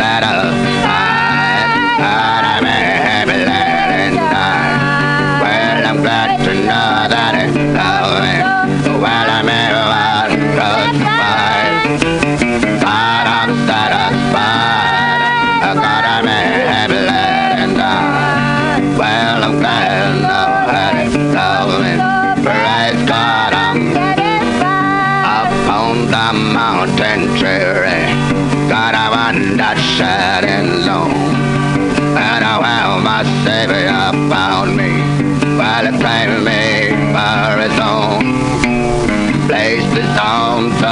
ladder.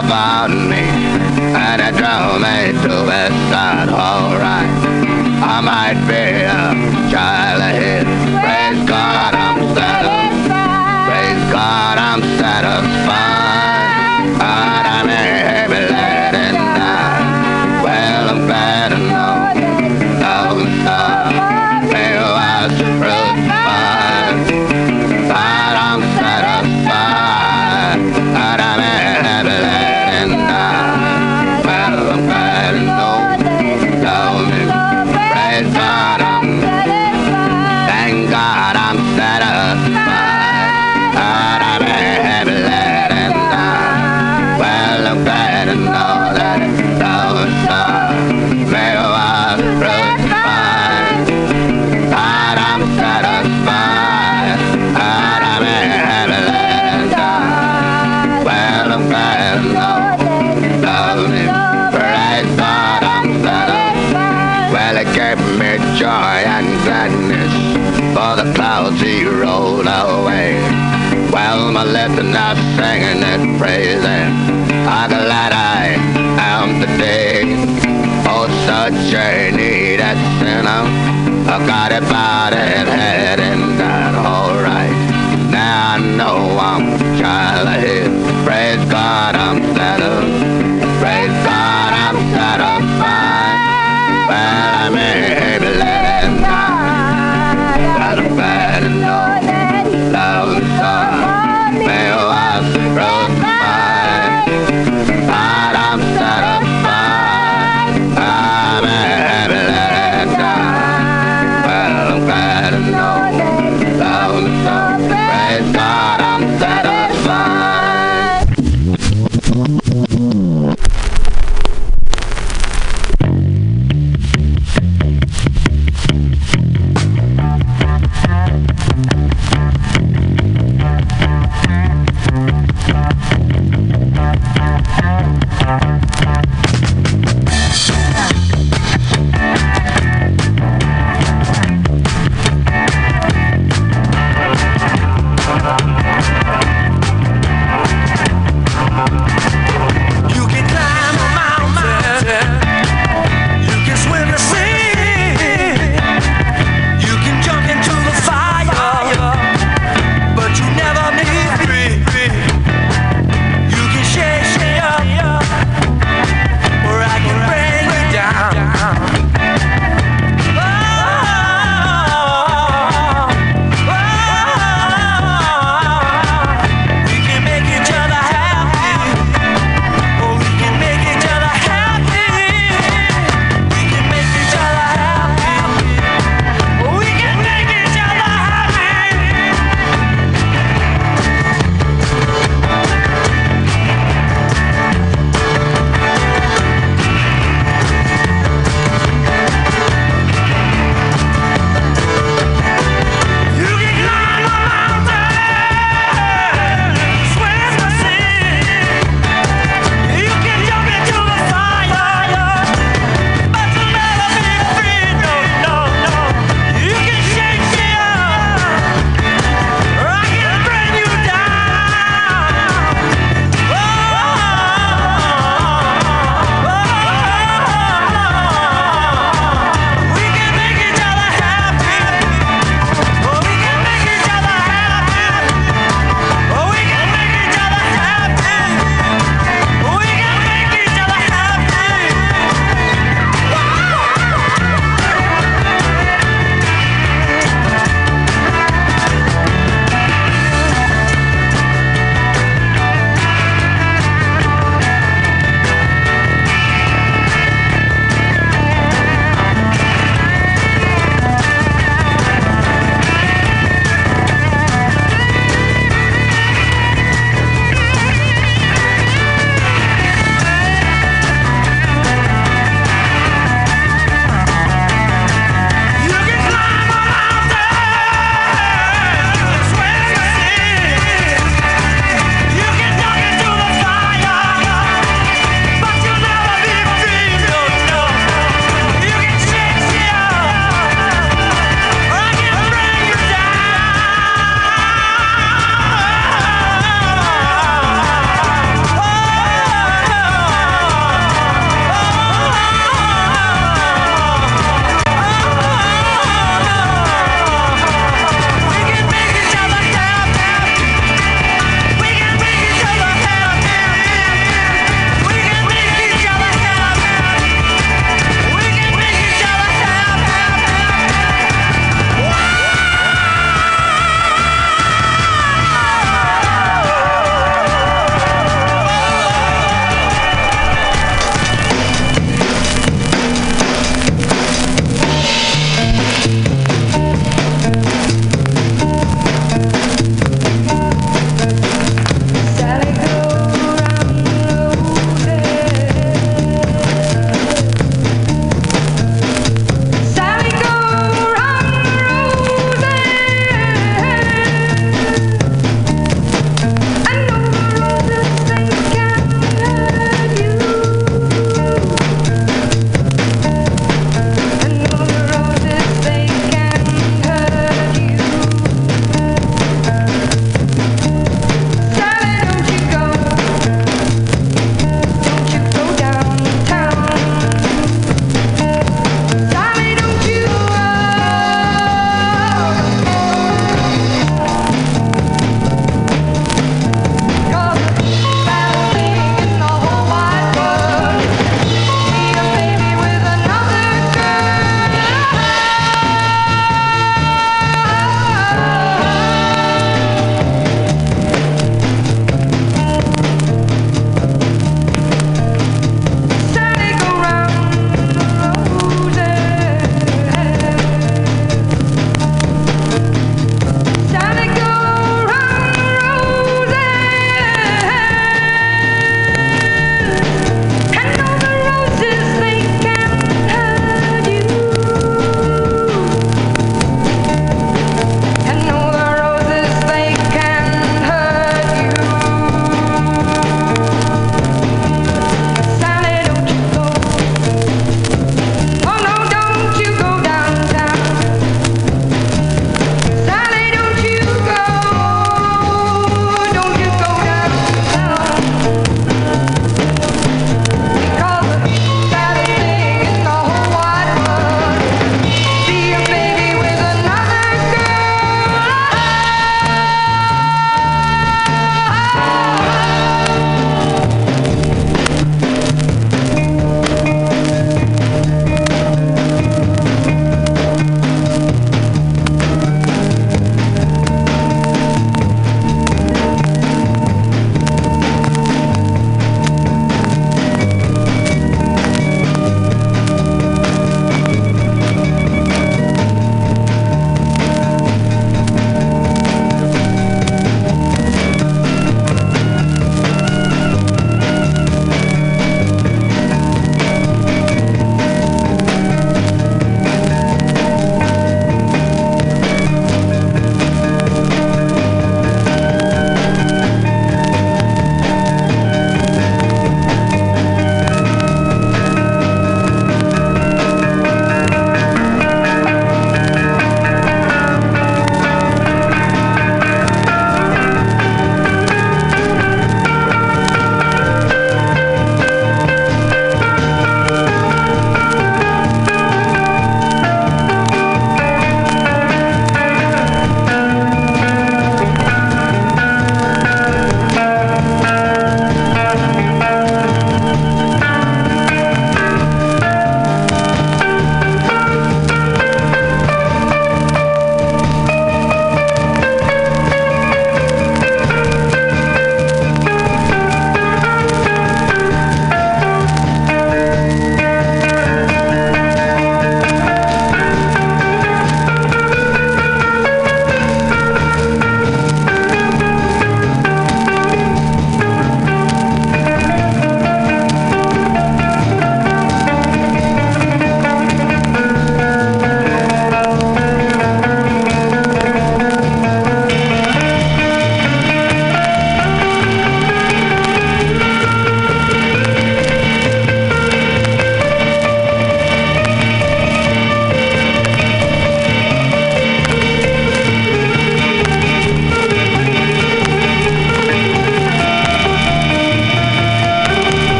about me And it drove me to this sad alright I might be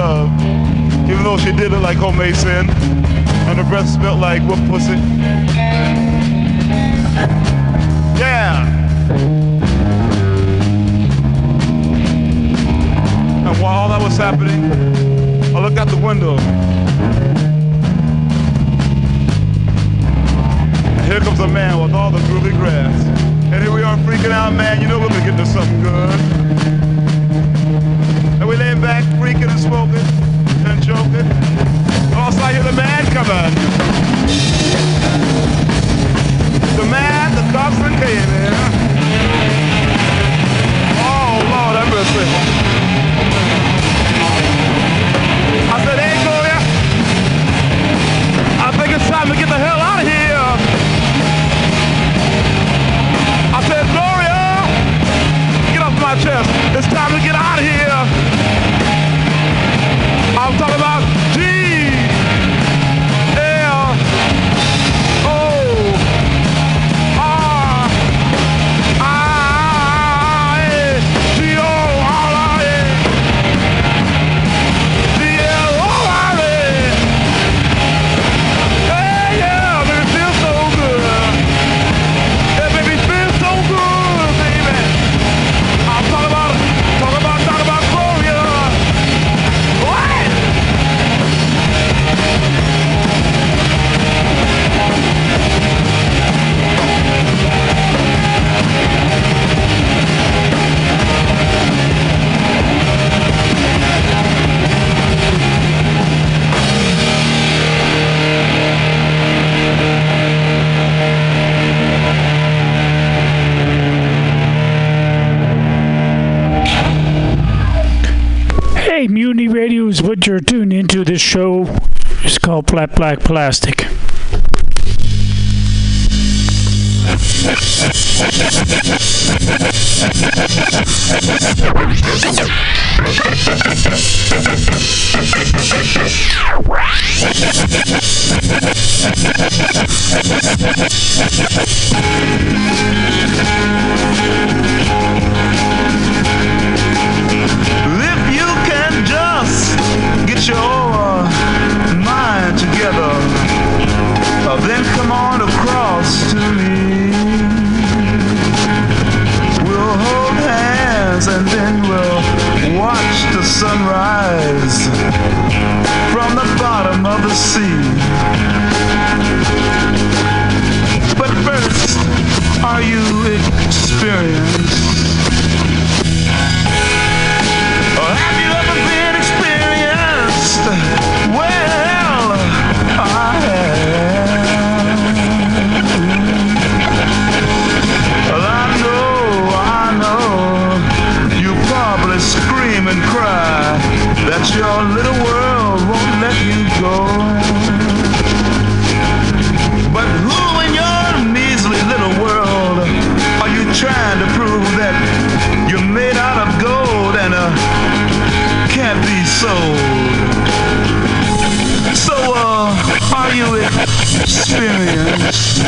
love. Even though she did it like homemade sin. And her breath smelled like whoop pussy. Yeah. And while all that was happening, I looked out the window. And here comes a man with all the groovy grass. And here we are freaking out, man. You know we're gonna get into something good. And we laying back, freaking and smoking and joking. Also, I hear the man coming. The man, the Dobson came in. Oh, Lord, have mercy. I said, hey, Gloria. I think it's time to get the hell out of here. I said, Gloria, get off my chest. It's time to get out of here. I'm Hey, Mutiny Radio is what you're tuned into. This show is called Flat Black Plastic. Your mind together, uh, then come on across to me. We'll hold hands and then we'll watch the sunrise from the bottom of the sea. But first, are you experienced? experience.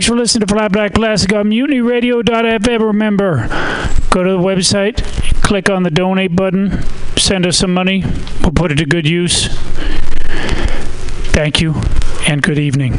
Thanks for listening to Flat Black Plastic on MutinyRadio.fm. Remember, go to the website, click on the donate button, send us some money. We'll put it to good use. Thank you, and good evening.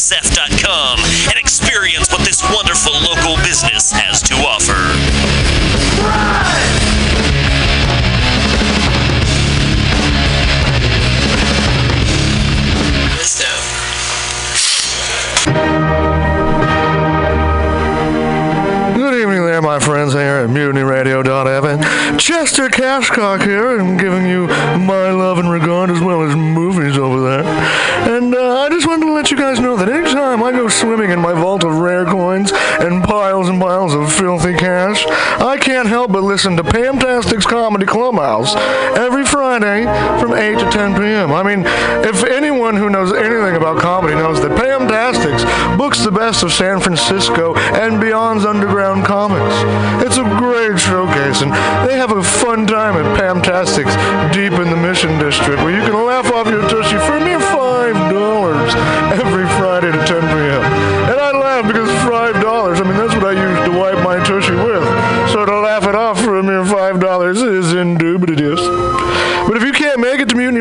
to and experience what this wonderful local business has to offer. Good evening there, my friends here at MutinyRadio.fm. Chester Cashcock here, and giving you my love and regard as well as movies over there. I just wanted to let you guys know that anytime I go swimming in my vault of rare coins and piles and piles of filthy cash, I can't help but listen to Pamtastic's Comedy Clubhouse every Friday from 8 to 10 p.m. I mean, if anyone who knows anything about comedy knows that Pamtastics books the best of San Francisco and beyond's underground comics. It's a great showcase, and they have a fun time at Pamtastics deep in the Mission District where you can laugh off your tushy for mere $5 every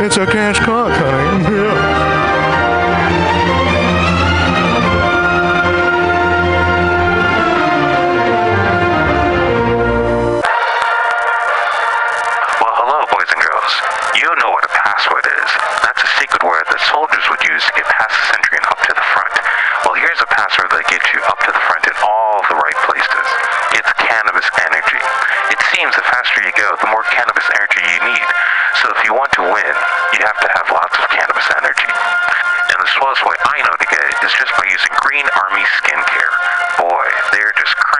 It's a cash cock, honey. Yeah. Well, hello, boys and girls. You know what a password is. That's a secret word that soldiers would use to get past the sentry and up to the front. Well, here's a password that gets you up to the front in all the right places. It's cannabis energy. It seems the faster you go, the more cannabis want to win, you have to have lots of cannabis energy. And the slowest way I know to get it is just by using Green Army Skincare. Boy, they're just crammed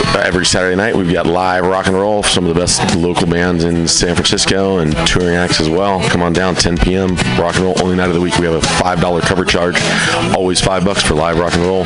Uh, every Saturday night, we've got live rock and roll, some of the best local bands in San Francisco and touring acts as well. Come on down, 10 p.m. Rock and roll, only night of the week. We have a $5 cover charge, always 5 bucks for live rock and roll.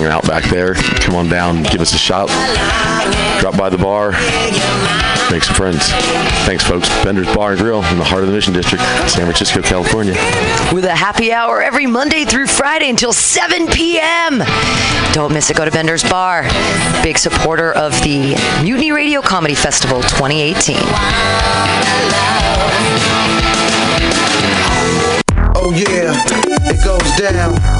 hanging out back there. Come on down, give us a shot. Drop by the bar, make some friends. Thanks, folks. Bender's Bar and Grill in the heart of the Mission District, San Francisco, California. With a happy hour every Monday through Friday until 7 p.m. Don't miss it. Go to Bender's Bar. Big supporter of the Mutiny Radio Comedy Festival 2018. Oh yeah, it goes down.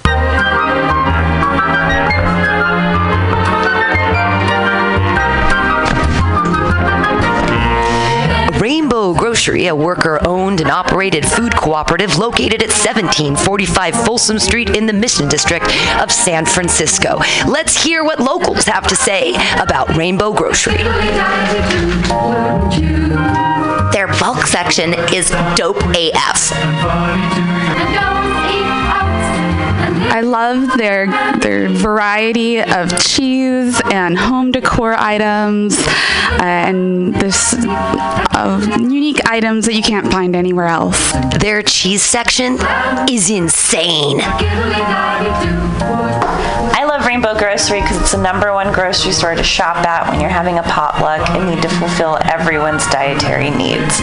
Rainbow Grocery, a worker owned and operated food cooperative located at 1745 Folsom Street in the Mission District of San Francisco. Let's hear what locals have to say about Rainbow Grocery. Their bulk section is dope AF. I love their their variety of cheese and home decor items uh, and this uh, unique items that you can't find anywhere else. Their cheese section is insane. I love Rainbow Grocery because it's the number one grocery store to shop at when you're having a potluck and need to fulfill everyone's dietary needs.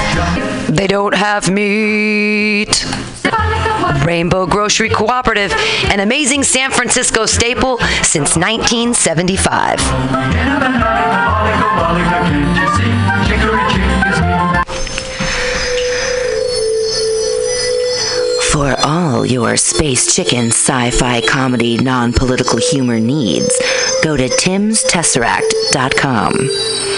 They don't have meat. Rainbow Grocery Cooperative, an amazing San Francisco staple since 1975. For all your space chicken sci fi comedy non political humor needs, go to timstesseract.com.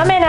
in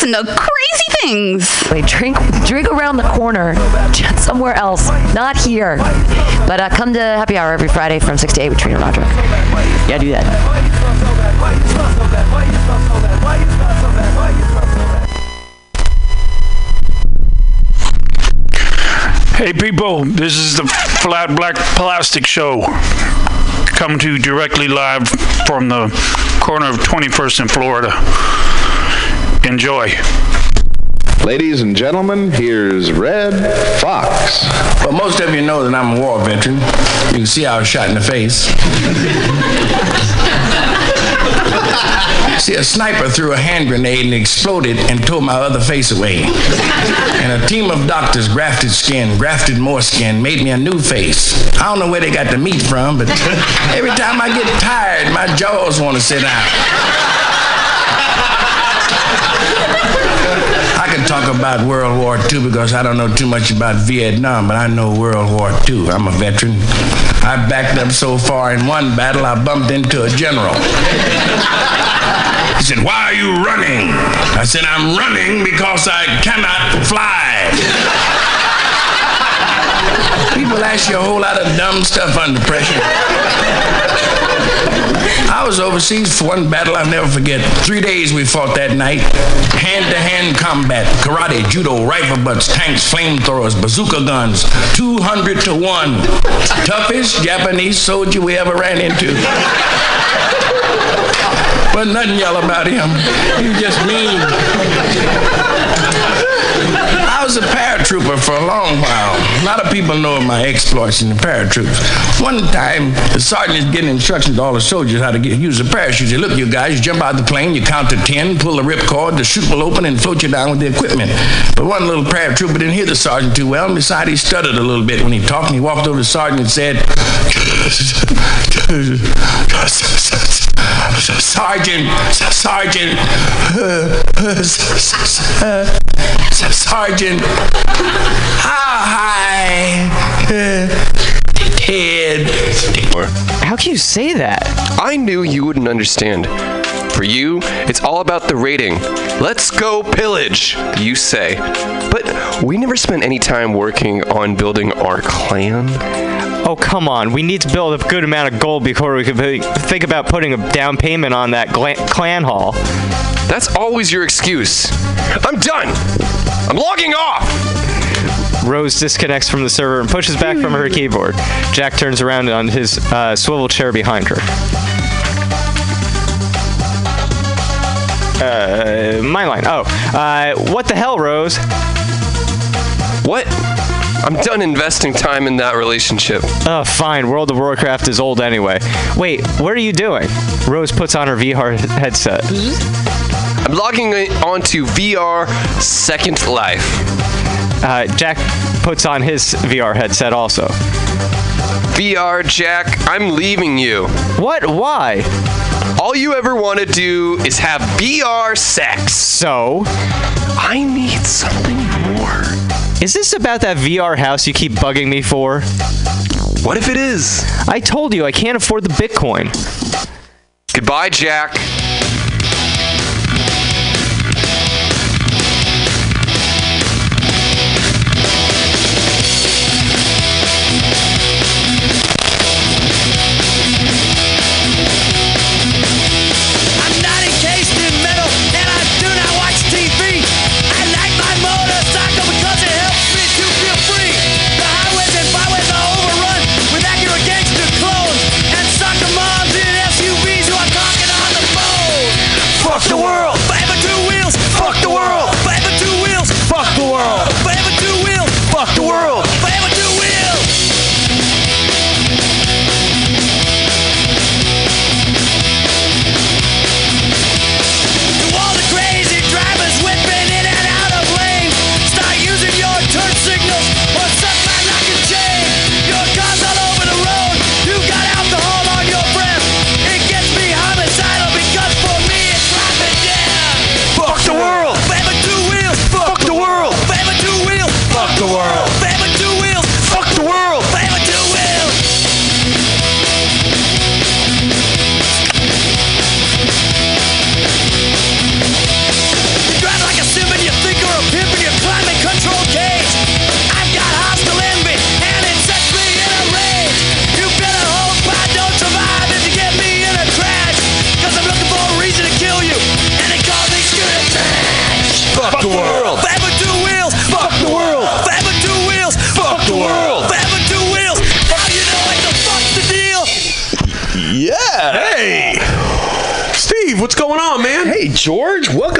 Listen to crazy things. Wait, drink, drink around the corner, somewhere else, not here. But uh, come to happy hour every Friday from six to eight with Trina Roderick. Yeah, do that. Hey people, this is the Flat Black Plastic Show. Coming to you directly live from the corner of 21st in Florida. Enjoy. Ladies and gentlemen, here's Redd Foxx. Well, most of you know that I'm a war veteran. You can see I was shot in the face. see, a sniper threw a hand grenade and exploded and tore my other face away. And a team of doctors grafted skin, grafted more skin, made me a new face. I don't know where they got the meat from, but every time I get tired, my jaws want to sit down. I can talk about World War II because I don't know too much about Vietnam, but I know World War II. I'm a veteran. I backed up so far in one battle, I bumped into a general. He said, Why are you running? I said, I'm running because I cannot fly. People ask you a whole lot of dumb stuff under pressure. I was overseas for one battle I'll never forget. Three days we fought that night. Hand to hand combat, karate, judo, rifle butts, tanks, flamethrowers, bazooka guns, 200 to 1. Toughest Japanese soldier we ever ran into. But nothing yell about him. He just mean. Was a paratrooper for a long while. A lot of people know of my exploits in the paratroops. One time, the sergeant is getting instructions to all the soldiers how to get, use a parachute. He said, look, you guys, you jump out of the plane, you count to 10, pull the ripcord, the chute will open and float you down with the equipment. But one little paratrooper didn't hear the sergeant too well, and besides, he stuttered a little bit when he talked, and he walked over to the sergeant and said, Sergeant, Sergeant, Sergeant, hi, Ted. How can you say that? I knew you wouldn't understand. For you, it's all about the rating. Let's go pillage, you say. But we never spent any time working on building our clan. Oh, come on. We need to build a good amount of gold before we can think about putting a down payment on that clan hall. That's always your excuse. I'm done. I'm logging off. Rose disconnects from the server and pushes back from her keyboard. Jack turns around on his uh, swivel chair behind her. Uh, my line. Oh, uh, what the hell, Rose? What? I'm done investing time in that relationship. Oh, fine. World of Warcraft is old anyway. Wait, what are you doing? Rose puts on her VR headset. I'm logging onto VR Second Life. Uh, Jack puts on his VR headset also. VR Jack, I'm leaving you. What? Why? All you ever want to do is have VR sex. So? I need something more. Is this about that VR house you keep bugging me for? What if it is? I told you I can't afford the Bitcoin. Goodbye, Jack.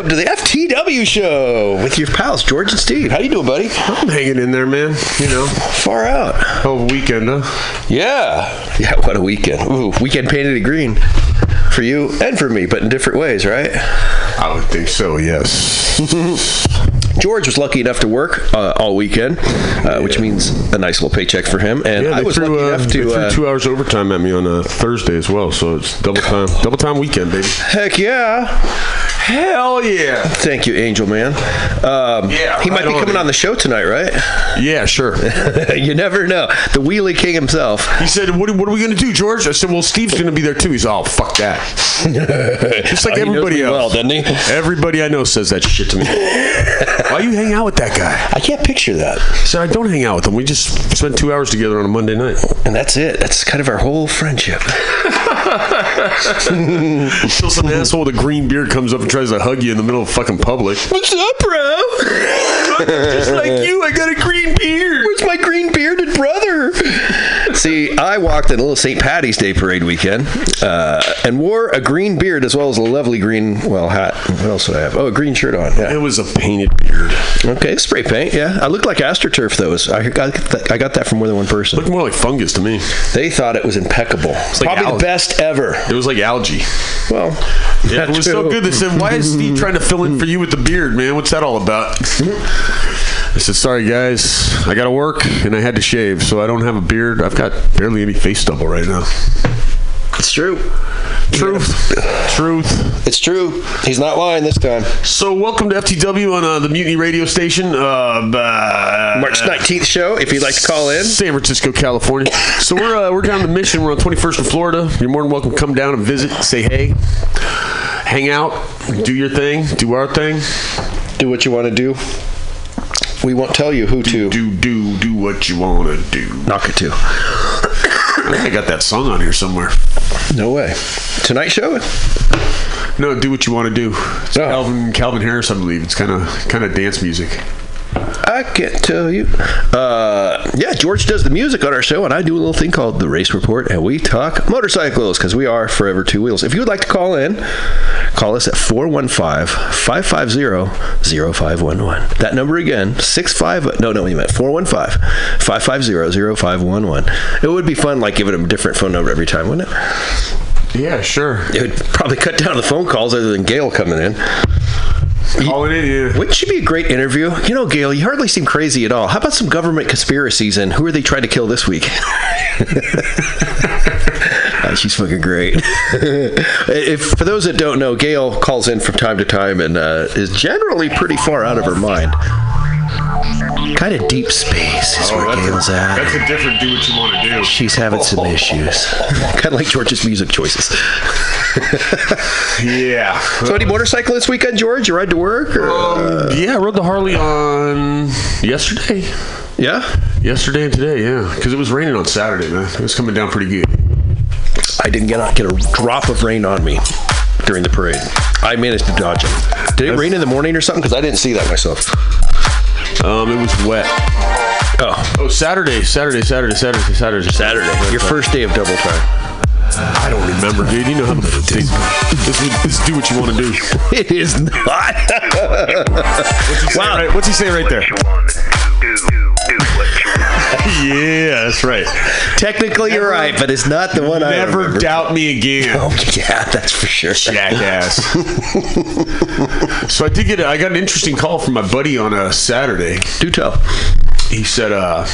Welcome to the FTW show with your pals George and Steve. How you doing, buddy? I'm hanging in there, man. You know, far out. Oh, weekend, huh? Yeah, yeah. What a weekend! Ooh, weekend painted it green for you and for me, but in different ways, right? I would think so. Yes. George was lucky enough to work uh, all weekend, uh, which means a nice little paycheck for him. And Yeah, I was threw, lucky uh, enough they to. threw Uh, two hours overtime at me on a Thursday as well, so it's double time, double time weekend, baby. Heck yeah! Hell yeah! Thank you, Angel Man. Um, Yeah, he might right be coming man. on the show tonight, right? Yeah, sure. you never know. The Wheelie King himself. He said, "What, what are we going to do, George?" I said, "Well, Steve's going to be there too." He's all, "Oh, fuck that." Just like Oh, everybody else. well, doesn't he? Everybody I know says that shit to me. Why you hang out with that guy? I can't picture that. So I don't hang out with him. We just spent two hours together on a Monday night. And that's it. That's kind of our whole friendship. Until some asshole with a green beard comes up and tries to hug you in the middle of fucking public. What's up, bro? Just like you, I got a green beard. Where's my green bearded brother? See, I walked in a little St. Patty's Day parade weekend uh, and wore a green beard as well as a lovely green, well, hat. What else did I have? Oh, a green shirt on. Yeah. It was a painted beard. Okay, spray paint. Yeah, I looked like AstroTurf though. I got that, I got that from more than one person. Looked more like fungus to me. They thought it was impeccable. like Probably algae. the best ever. It was like algae. Well, Yeah, it was so good. They said, "Why is Steve trying to fill in for you with the beard, man? What's that all about?" I said, "Sorry, guys, I got to work and I had to shave, so I don't have a beard. I've got barely any face stubble right now." It's true. Truth, truth. It's true. He's not lying this time. So, welcome to FTW on uh, the Mutiny Radio Station. Uh, uh, March 19th show, if you'd like to call in. San Francisco, California. So we're uh, we're down the mission. We're on 21st in Florida. You're more than welcome to come down and visit, say hey, hang out, do your thing, do our thing. Do what you want to do. We won't tell you who to. Do do do what you want to do. Knock it to. I think I got that song on here somewhere. No way. Tonight show? No, do what you want to do. It's oh. Calvin Calvin Harris, I believe. It's kind of kind of dance music. I can't tell you. Uh, yeah, George does the music on our show, and I do a little thing called the Race Report, and we talk motorcycles because we are forever two wheels. If you would like to call in, call us at 415 550 0511. That number again, 65. No, no, you meant 415 550 0511. It would be fun, like giving them a different phone number every time, wouldn't it? Yeah, sure. It would probably cut down the phone calls other than Gail coming in. Calling in, yeah. Wouldn't she be a great interview? You know, Gail, you hardly seem crazy at all. How about some government conspiracies and who are they trying to kill this week? Uh, she's fucking great. if for those that don't know, Gail calls in from time to time and uh, is generally pretty far out of her mind. Kind of deep space is where Oh, that's Gail's a, at. That's a different do what you want to do. She's having some issues. kind of like George's music choices. yeah. So, any motorcycle this weekend, George? You ride to work? Or, uh, yeah, I rode the Harley on yesterday. Yeah? Yesterday and today, yeah. Because it was raining on Saturday, man. It was coming down pretty good. I didn't get a, get a drop of rain on me during the parade. I managed to dodge it. Did it rain in the morning or something? Because I didn't see that myself. Um, it was wet. Oh. Oh, Saturday, Saturday, Saturday, Saturday, Saturday, Saturday. Your first day of double time. I don't remember, dude. You know how this, is- this is do what you want to do. It is not. What's he, say right, what's he say right there? Yeah, that's right. Technically, you're right, but it's not the one I Never doubt me again. Oh, yeah, that's for sure. Jackass. so I did get a, I got an interesting call from my buddy on a Saturday. Do tell. He said, uh,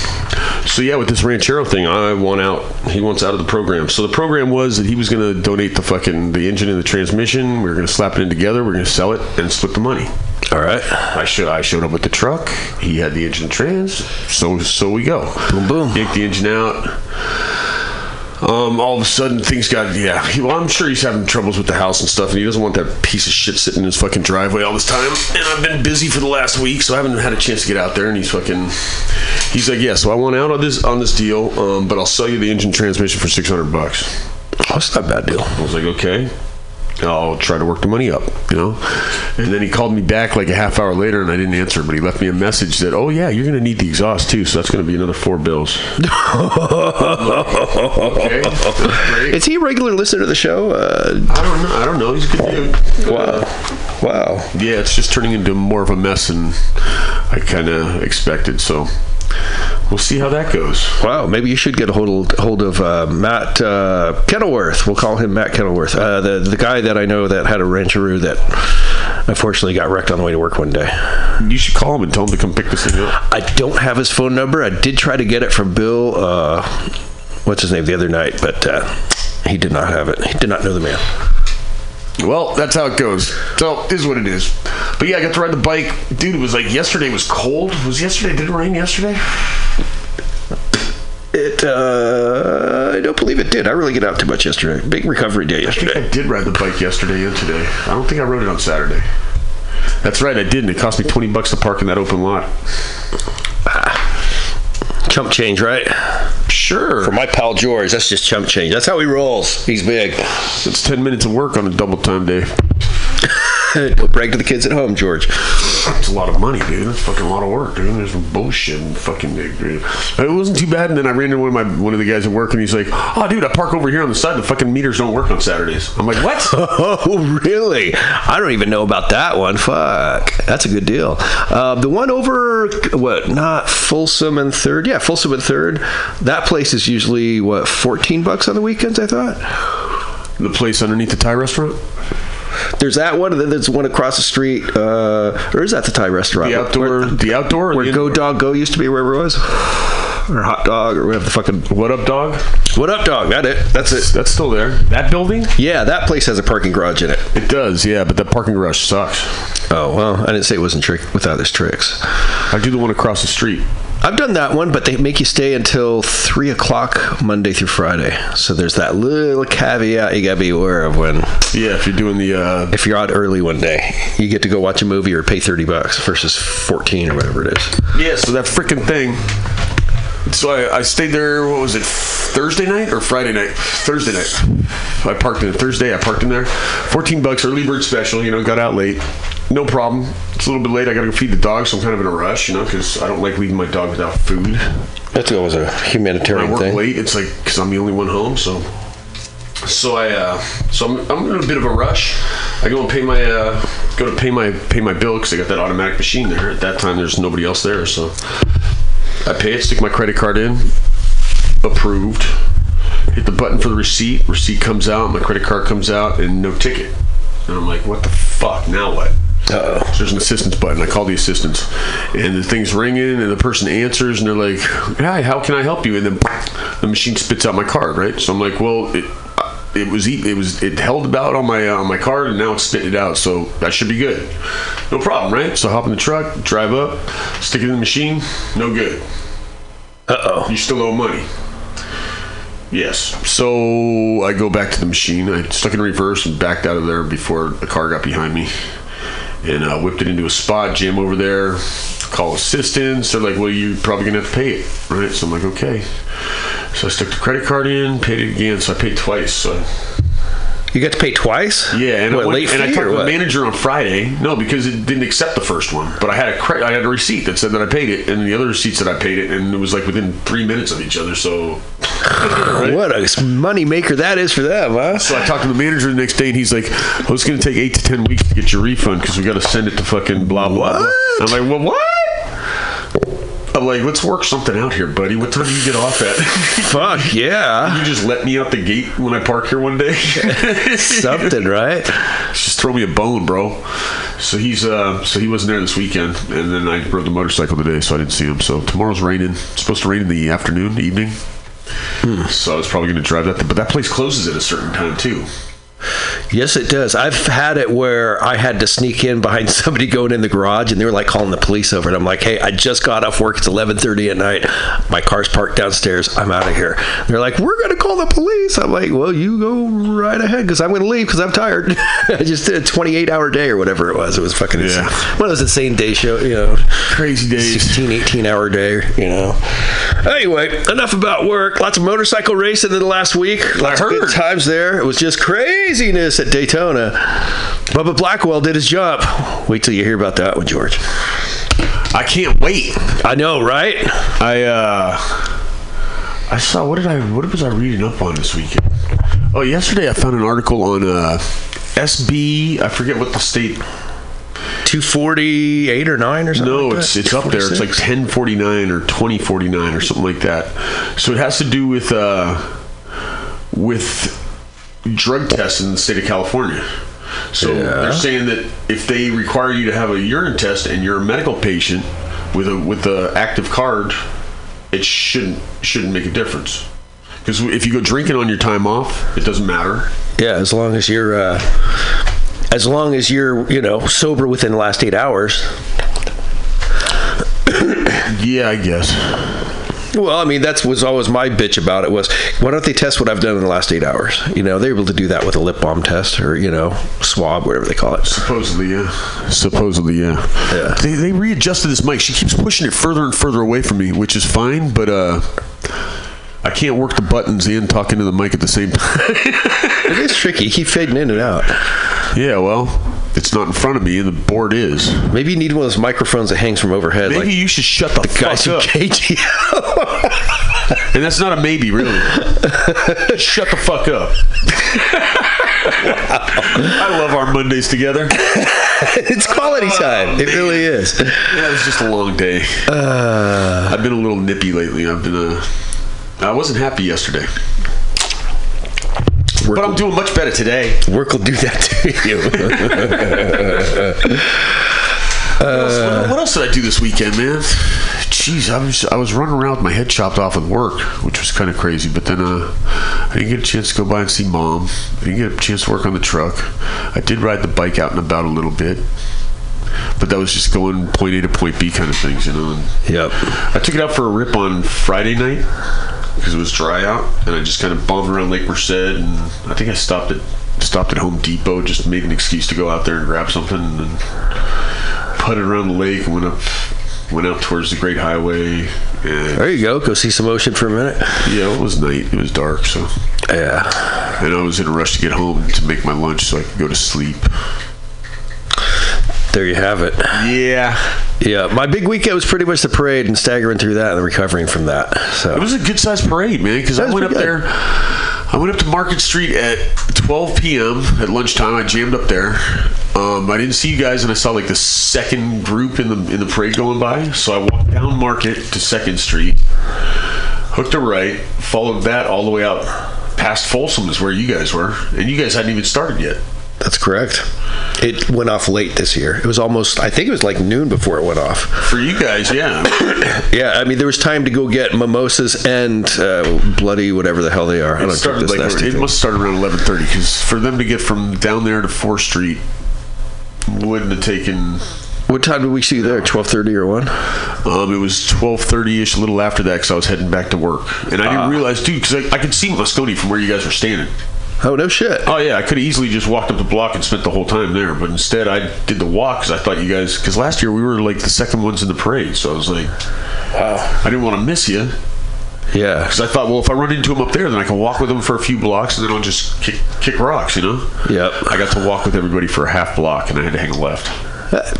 so yeah, with this Ranchero thing, I want out. He wants out of the program. So the program was that he was going to donate the fucking the engine and the transmission. We were going to slap it in together. We are going to sell it and split the money. All right. I showed I showed up with the truck. He had the engine trans. So so we go. Boom boom. Yank the engine out. Um, all of a sudden things got yeah. He, well, I'm sure he's having troubles with the house and stuff, and he doesn't want that piece of shit sitting in his fucking driveway all this time. And I've been busy for the last week, so I haven't had a chance to get out there. And he's fucking. He's like, yeah. So I want out on this on this deal, um, but I'll sell you the engine transmission for six hundred bucks. Oh, that's not a bad deal. I was like, okay. I'll try to work the money up, you know. And then he called me back like a half hour later, and I didn't answer. But he left me a message that, "Oh yeah, you're going to need the exhaust too, so that's going to be another four bills." Is he a regular listener to the show? Uh, I don't know. I don't know. He's a good dude. Wow. Wow. Yeah, it's just turning into more of a mess than I kind of expected. So we'll see how that goes. Wow, maybe you should get a hold hold of uh, Matt uh, Kenilworth. We'll call him Matt Kenilworth, uh, the the guy that I know that had a Ranchero that unfortunately got wrecked on the way to work one day. You should call him and tell him to come pick this thing up. I don't have his phone number. I did try to get it from Bill. Uh, what's his name the other night, but uh, he did not have it. He did not know the man. Well, that's how it goes. So, it is what it is. But yeah, I got to ride the bike. Dude, it was like yesterday was cold. Was yesterday? Did it rain yesterday? Uh, I don't believe it did. I really get out too much yesterday. Big recovery day I yesterday. I did ride the bike yesterday and today. I don't think I rode it on Saturday. That's right, I did, and it cost me 20 bucks to park in that open lot. Chump change, right? Sure. For my pal George, that's just chump change. That's how he rolls. He's big. It's 10 minutes of work on a double time day. Brag to the kids at home, George. It's a lot of money, dude. That's fucking a lot of work, dude. There's some bullshit and fucking. Dude. It wasn't too bad, and then I ran into one of my one of the guys at work, and he's like, "Oh, dude, I park over here on the side. The fucking meters don't work on Saturdays." I'm like, "What?" Oh, really? I don't even know about that one. Fuck. That's a good deal. Uh, the one over, what, not Folsom and Third? Yeah, Folsom and Third. That place is usually, what, 14 bucks on the weekends, I thought? The place underneath the Thai restaurant? There's that one, and then there's one across the street. Uh, or is that the Thai restaurant? The outdoor, the outdoor, Where the Go? Dog Go used to be, wherever it was? Or Hot Dog, or whatever the fucking. What up, dog? What up, dog? That it. That's it. That's still there. That building? Yeah, that place has a parking garage in it. It does, yeah, but the parking garage sucks. Oh well, I didn't say it wasn't trick without its tricks. I do the one across the street. I've done that one, but they make you stay until three o'clock Monday through Friday. So there's that little caveat you gotta be aware of when. Yeah, if you're doing the. Uh, if you're out early one day, you get to go watch a movie or pay thirty bucks versus fourteen or whatever it is. Yeah, so that freaking thing. So I, I stayed there. What was it? Thursday night or Friday night? Thursday night. I parked in Thursday. I parked in there. Fourteen bucks early bird special. You know, got out late. No problem. It's a little bit late. I got to go feed the dog, so I'm kind of in a rush. You know, because I don't like leaving my dog without food. That's always a humanitarian When I work thing. late, it's like because I'm the only one home. So, so I, uh, so I'm, I'm in a bit of a rush. I go and pay my, uh, go to pay my pay my bill because I got that automatic machine there. At that time, there's nobody else there, so I pay it, stick my credit card in, approved. Hit the button for the receipt. Receipt comes out. My credit card comes out, and no ticket. And I'm like, what the fuck? Now what? Uh-oh. So there's an assistance button. I call the assistants, and the thing's ringing, and the person answers, and they're like, "Hi, how can I help you?" And then the machine spits out my card, right? So I'm like, "Well, it, uh, it was it was it held about on my uh, on my card, and now it's spitting it out, so that should be good. No problem, right?" So I hop in the truck, drive up, stick it in the machine, no good. Uh oh. You still owe money. Yes. So I go back to the machine. I stuck in reverse and backed out of there before the car got behind me. And uh, whipped it into a spot, jam over there, call assistance. They're like, well, you're probably to have to pay it, right? So I'm like, okay. So I stuck the credit card in, paid it again. So I paid twice. So You got to pay twice? yeah, and, what, I, went, and I talked to the manager on Friday. No, because it didn't accept the first one. But I had a cre- I had a receipt that said that I paid it, and the other receipts that I paid it, and it was like within three minutes of each other. So What a money maker that is for them, huh? So I talked to the manager the next day, and he's like, "Oh, it's going to take eight to ten weeks to get your refund because we got to send it to fucking blah blah." blah. I'm like, "Well, what?" I'm like, "Let's work something out here, buddy. What time do you get off at?" Fuck yeah! you just let me out the gate when I park here one day. Something, right? Just throw me a bone, bro. So he's uh, so he wasn't there this weekend, and then I rode the motorcycle today, so I didn't see him. So tomorrow's raining. It's supposed to rain in the afternoon, evening. So I was probably going to drive that, but that place closes at a certain time too. Yes, it does. I've had it where I had to sneak in behind somebody going in the garage, and they were like calling the police over And I'm like, "Hey, I just got off work. It's 11:30 at night. My car's parked downstairs. I'm out of here." They're like, "We're gonna call the police." I'm like, "Well, you go right ahead, because I'm gonna leave because I'm tired." I just did a 28 hour day or whatever it was. It was fucking Yeah. insane. one of those insane day show, you know, Crazy days. 16, 18 hour day, you know. Anyway, enough about work. Lots of motorcycle racing in the last week. Lots of good times there. It was just craziness at Daytona. Bubba Blackwell did his jump. Wait till you hear about that one, George. I can't wait. I know, right? I uh I saw what did I what was I reading up on this weekend? Oh, yesterday I found an article on uh SB, I forget what the state 248 or 9 or something No, like it's that? it's up there. It's like 1049 or 2049 or something like that. So it has to do with uh with drug tests in the state of California. So Yeah. they're saying that if they require you to have a urine test and you're a medical patient with a with a active card, it shouldn't shouldn't make a difference. Because if you go drinking on your time off, it doesn't matter. Yeah, as long as you're uh as long as you're, you know, sober within the last 8 hours. yeah, I guess. Well, I mean, that's was always my bitch about it was why don't they test what I've done in the last eight hours? You know, they're able to do that with a lip balm test or you know swab, whatever they call it. Supposedly, yeah. Supposedly, yeah. Yeah. They, they readjusted this mic. She keeps pushing it further and further away from me, which is fine, but uh, I can't work the buttons and talking to the mic at the same time. it is tricky. Keep fading in and out. Yeah, well, it's not in front of me, the board is. Maybe you need one of those microphones that hangs from overhead. Maybe like you should shut the, guys fuck who up. and that's not a maybe, really. Shut the fuck up. I love our Mondays together. it's quality time. It really is. Yeah, it was just a long day. Uh, I've been a little nippy lately. I've been uh, I wasn't happy yesterday. But I'm doing much better today. Work will do that to you. what, else, what- else did I do this weekend, man? Jeez, I was I was running around with my head chopped off with work, which was kind of crazy. But then uh, I didn't get a chance to go by and see mom. I didn't get a chance to work on the truck. I did ride the bike out and about a little bit, but that was just going point A to point B kind of things, you know. And yep. I took it out for a rip on Friday night because it was dry out, and I just kind of bombed around Lake Merced, and I think I stopped at stopped at Home Depot, just made an excuse to go out there and grab something, and then putted around the lake and went up went out towards the Great Highway. And there you go. Go see some ocean for a minute. Yeah, it was night. It was dark, so yeah. And I was in a rush to get home to make my lunch so I could go to sleep. There you have it. Yeah. Yeah. My big weekend was pretty much the parade and staggering through that and recovering from that. So It was a good sized parade, man. Because I went up pretty there. I went up to Market Street at 12 p.m. at lunchtime. I jammed up there. Um, I didn't see you guys, and I saw like the second group in the in the parade going by. So I walked down Market to Second Street, hooked a right, followed that all the way out past Folsom is where you guys were, and you guys hadn't even started yet. That's correct. It went off late this year. It was almost, I think it was like noon before it went off. For you guys, yeah. yeah, I mean, there was time to go get mimosas and uh, bloody whatever the hell they are. I It don't started this like nasty it thing. must start around 11:30 because for them to get from down there to Fourth Street wouldn't have taken. What time did we see you there? Twelve thirty or one? Um, it was twelve thirty ish, a little after that, because I was heading back to work, and I Ah. didn't realize, dude, because I, I could see Moscone from where you guys were standing. Oh no shit! Oh yeah, I could have easily just walked up the block and spent the whole time there, but instead I did the walk because I thought you guys. Because last year we were like the second ones in the parade, so I was like, I didn't want to miss you. Yeah. Because I thought, well, if I run into him up there, then I can walk with him for a few blocks, and then I'll just kick, kick rocks, you know. Yep. I got to walk with everybody for a half block, and I had to hang a left. Uh,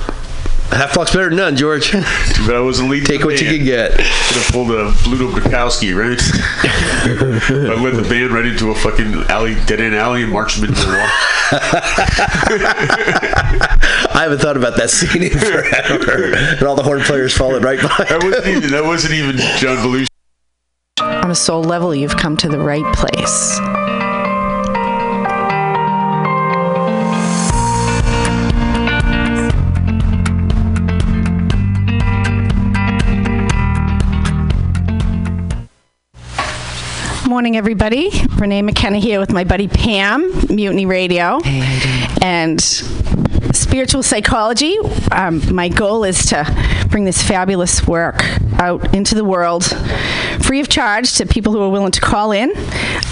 Half block's better than none, George. But I wasn't leading. Take the what you band. can get. Could have pulled a Bluto Bukowski, right? I led the band right into a fucking alley, dead end alley, and marched them into the wall. I haven't thought about that scene in forever. and all the horn players followed right behind. That wasn't even. That wasn't even John Belushi. On a soul level, you've come to the right place. Morning, everybody. Renee McKenna here with my buddy Pam, Mutiny Radio. And spiritual psychology. Um, my goal is to bring this fabulous work out into the world free of charge to people who are willing to call in.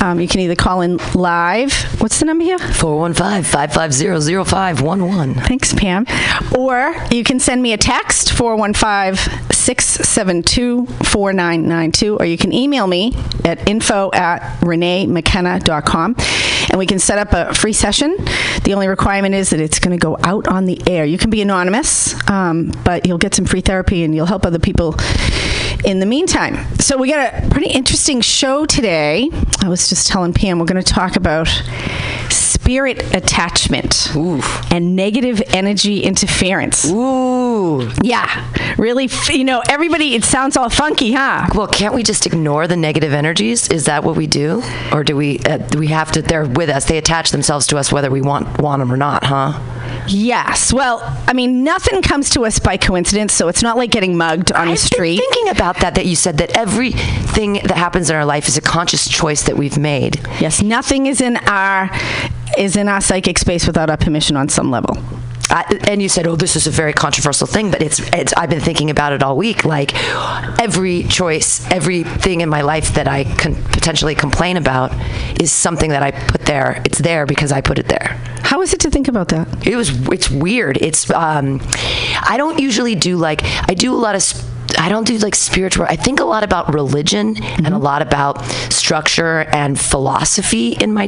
Um, you can either call in live. What's the number here? 415 550 0511. Thanks, Pam. Or you can send me a text, 415 672-4992 or you can email me at info at reneemckenna.com and we can set up a free session. The only requirement is that it's going to go out on the air. You can be anonymous, um, but you'll get some free therapy and you'll help other people in the meantime. So we got a pretty interesting show today. I was just telling Pam we're going to talk about spirit attachment and negative energy interference. Ooh. Yeah. Really, you know, everybody, it sounds all funky, huh? Well, can't we just ignore the negative energies? Is that what we do, or do we? Uh, do we have to? They're with us. They attach themselves to us whether we want want them or not, huh? Yes. Well, I mean, nothing comes to us by coincidence, so it's not like getting mugged on the street. Thinking about that, that you said that everything that happens in our life is a conscious choice that we've made. Yes, nothing is in our is in our psychic space without our permission on some level. I, and you said, "Oh, this is a very controversial thing," but it's, it's. I've been thinking about it all week. Like every choice, everything in my life that I can potentially complain about is something that I put there. It's there because I put it there. How is it to think about that? It was. It's weird. It's. Um, I don't usually do like. I do a lot of. Sp- I don't do like spiritual. I think a lot about religion and a lot about structure and philosophy in my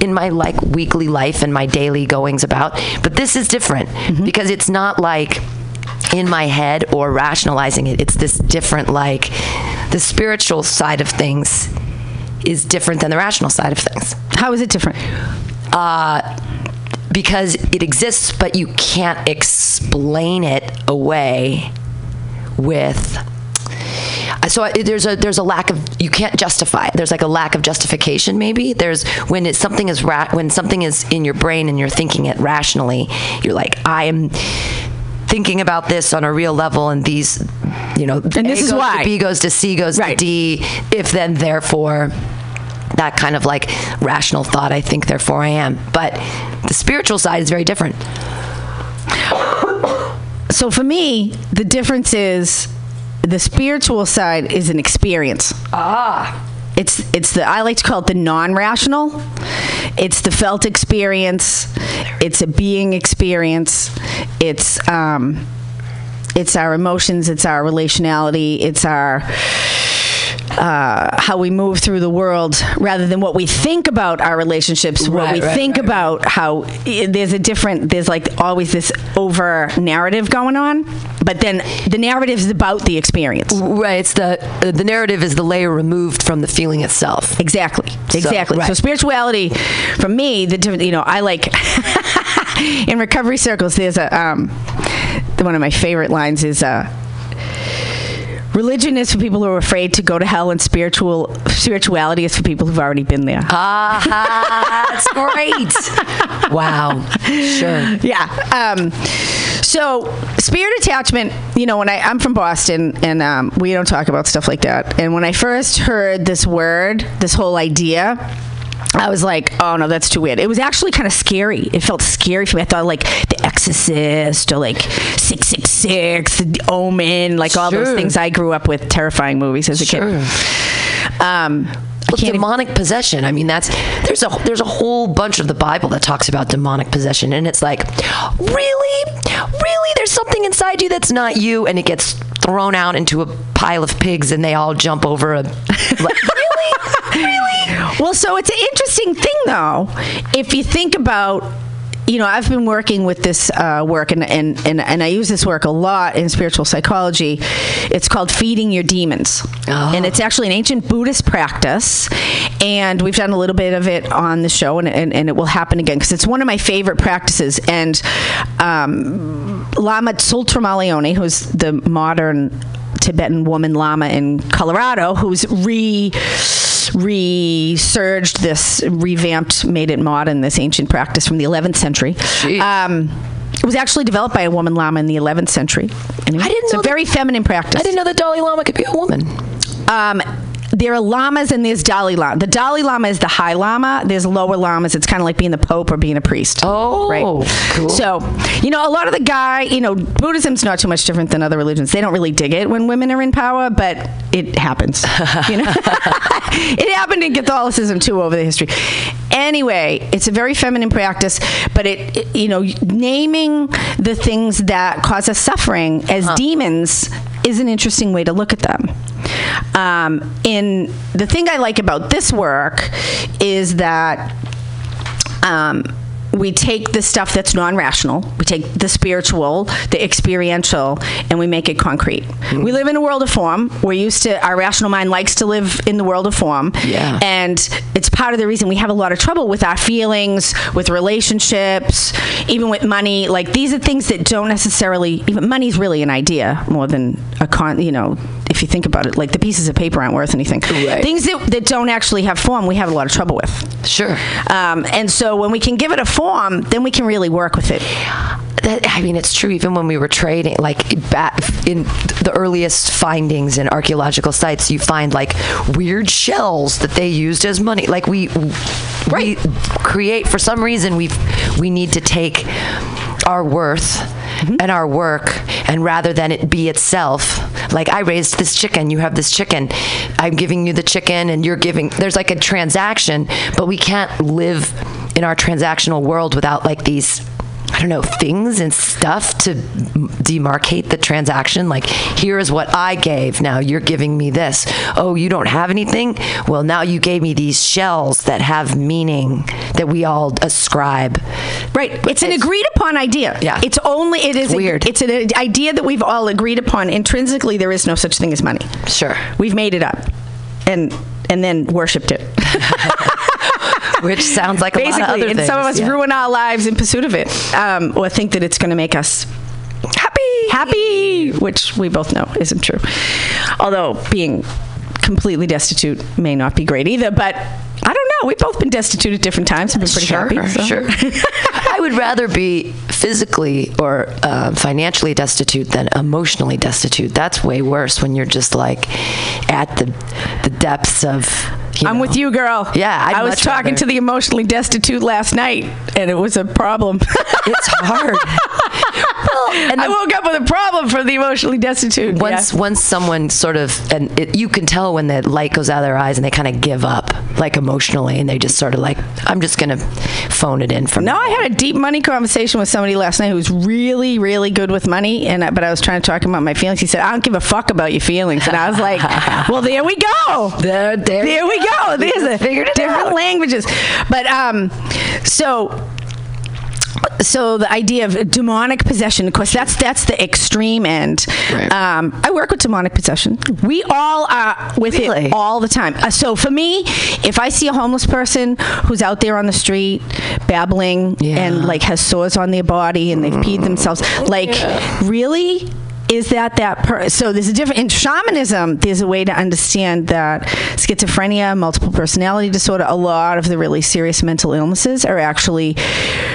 in my like weekly life and my daily goings about. But this is different because it's not like in my head or rationalizing it. It's this different like the spiritual side of things is different than the rational side of things. How is it different? Uh because it exists but you can't explain it away with uh, so I- there's a there's a lack of you can't justify it. There's like a lack of justification maybe. There's when it's something is ra- when something is in your brain and you're thinking it rationally, you're like I am thinking about this on a real level and these you know And this A is why. B goes to C goes to D if then therefore that kind of like rational thought I think therefore I am. But the spiritual side is very different. So for me, the difference is the spiritual side is an experience. Ah. It's it's the I like to call it the non-rational. It's the felt experience. It's a being experience. It's um it's our emotions, it's our relationality, it's our uh, how we move through the world rather than what we think about our relationships what Right, we right, think about how i- there's a different there's like always this over narrative going on but then the narrative is about the experience. Right it's the uh, the narrative is the layer removed from the feeling itself. Exactly exactly. So, right. spirituality for me the you know i like in recovery circles there's a um one of my favorite lines is uh religion is for people who are afraid to go to hell and spiritual spirituality is for people who've already been there Ah, that's great. wow. Sure. yeah. Um, so spirit attachment, you know, when I I'm from Boston and um, we don't talk about stuff like that. And when I first heard this word, this whole idea. I was like, oh no, that's too weird. It was actually kind of scary. It felt scary for me. I thought like The Exorcist or like 666, The Omen, like all those things I grew up with, terrifying movies as a kid. Um, Well, demonic possession. I mean, that's there's a there's a whole bunch of the Bible that talks about demonic possession, and it's like, really, really, there's something inside you that's not you, and it gets thrown out into a pile of pigs, and they all jump over a. Like, really, really. Well, so it's an interesting thing, though, if you think about. You know, I've been working with this uh, work, and, and, and, and I use this work a lot in spiritual psychology. It's called feeding your demons. And it's actually an ancient Buddhist practice. And we've done a little bit of it on the show, and, and, and it will happen again because it's one of my favorite practices. And um, Lama Tsultrim Allione, who's the modern Tibetan woman Lama in Colorado, who's re resurged this, revamped, made it modern, this ancient practice from the 11th century. Um, it was actually developed by a woman Lama in the 11th century. Anyway, I didn't it's know a very feminine practice. I didn't know that Dalai Lama could be a woman. Um, there are lamas and there's Dalai Lama. The Dalai Lama is the high lama. There's lower lamas. It's kind of like being the pope or being a priest. Oh, right. cool. So, you know, a lot of the guy, you know, Buddhism's not too much different than other religions. They don't really dig it when women are in power, but it happens. you know, it happened in Catholicism too over the history. Anyway, it's a very feminine practice, but it, it- you know, naming the things that cause us suffering as uh-huh. demons is an interesting way to look at them. Um, in the thing I like about this work is that um, we take the stuff that's non-rational we take the spiritual the experiential and we make it concrete. We live in a world of form. We're used to our rational mind likes to live in the world of form. Yeah. and it's part of the reason we have a lot of trouble with our feelings with relationships even with money. Like these are things that don't necessarily even money's really an idea more than a con you know if you think about it. Like the pieces of paper aren't worth anything. Things that, that don't actually have form we have a lot of trouble with. Sure. Um, and so when we can give it a form then we can really work with it that, I mean, it's true. Even when we were trading, like back in the earliest findings in archaeological sites, you find like weird shells that they used as money. Like we, we create for some reason we we need to take our worth mm-hmm. and our work and rather than it be itself like i raised this chicken you have this chicken. I'm giving you the chicken and you're giving there's like a transaction but we can't live in our transactional world without like these I don't know, things and stuff to demarcate the transaction. Like, here is what I gave. Now you're giving me this. Oh, you don't have anything? Well, now you gave me these shells that have meaning that we all ascribe. Right. It's an agreed upon idea. Yeah. It's only it is Weird. it's an idea that we've all agreed upon. Intrinsically, there is no such thing as money. Sure. We've made it up, and and then worshipped it. Which sounds like a Basically, lot of other and things. some of us yeah. ruin our lives in pursuit of it, um, or think that it's going to make us happy, happy, which we both know isn't true. Although being completely destitute may not be great either, but I don't know. We've both been destitute at different times and been pretty Sure, happy. so. sure. I would rather be physically or uh, financially destitute than emotionally destitute. That's way worse when you're just like at the the depths of. You I'm know. with you, girl. Yeah, I'd I was talking rather- to the emotionally destitute last night, and it was a problem. it's hard. and I woke up with a problem for the emotionally destitute. Once once someone sort of and it, you can tell when the light goes out of their eyes and they kind of give up like emotionally and they just sort of like I'm just gonna phone it in from No, I had a deep money conversation with somebody last night who was really, really good with money, and I- but I was trying to talk about my feelings. He said, "I don't give a fuck about your feelings," and I was like, "Well, there we go. There, there, there we go. There's a figured it different out. languages." But um, so so the idea of demonic possession of course that's that's the extreme end. Um, i work with demonic possession. We all are with it all the time. Uh, so for me if i see a homeless person who's out there on the street babbling and like has sores on their body and they've peed themselves like really is that that per- so there's a different in shamanism there's a way to understand that schizophrenia multiple personality disorder a lot of the really serious mental illnesses are actually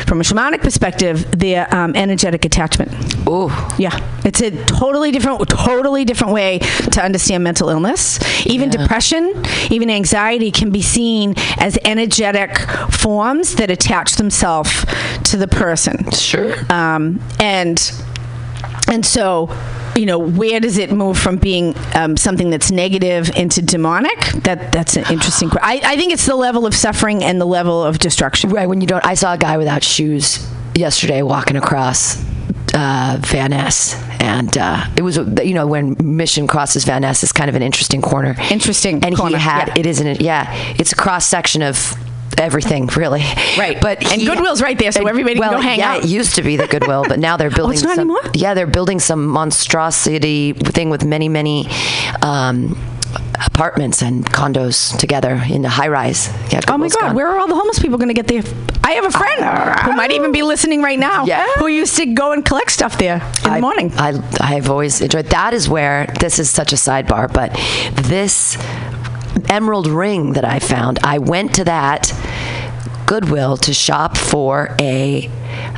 from a shamanic perspective they're um, energetic attachment. Oh yeah. It's a totally different totally different way to understand mental illness. Even depression even anxiety can be seen as energetic forms that attach themselves to the person. Sure. Um, and and so, you know, where does it move from being um, something that's negative into demonic? That that's an interesting. que- I, I think it's the level of suffering and the level of destruction. Right when you don't. I saw a guy without shoes yesterday walking across uh, Van Ness, and uh, it was a- you know when Mission crosses Van Ness is kind of an interesting corner. Interesting, and corner, he had yeah. it isn't it? Yeah, it's a cross section of everything really Right. but And he- Goodwill's right there, so everybody can well, go hang yeah, out. Oh, it used to be the goodwill but now they're building it's not some, anymore? yeah they're building some monstrosity thing with many many um, apartments and condos together in the high rise yeah Oh my God, gone. where are all the homeless people going to get there? I have a friend who might even be listening right now Yeah. who used to go and collect stuff there in the morning. I, I've always enjoyed that is where this is such a sidebar, but this emerald ring that I found, I went to that Goodwill to shop for a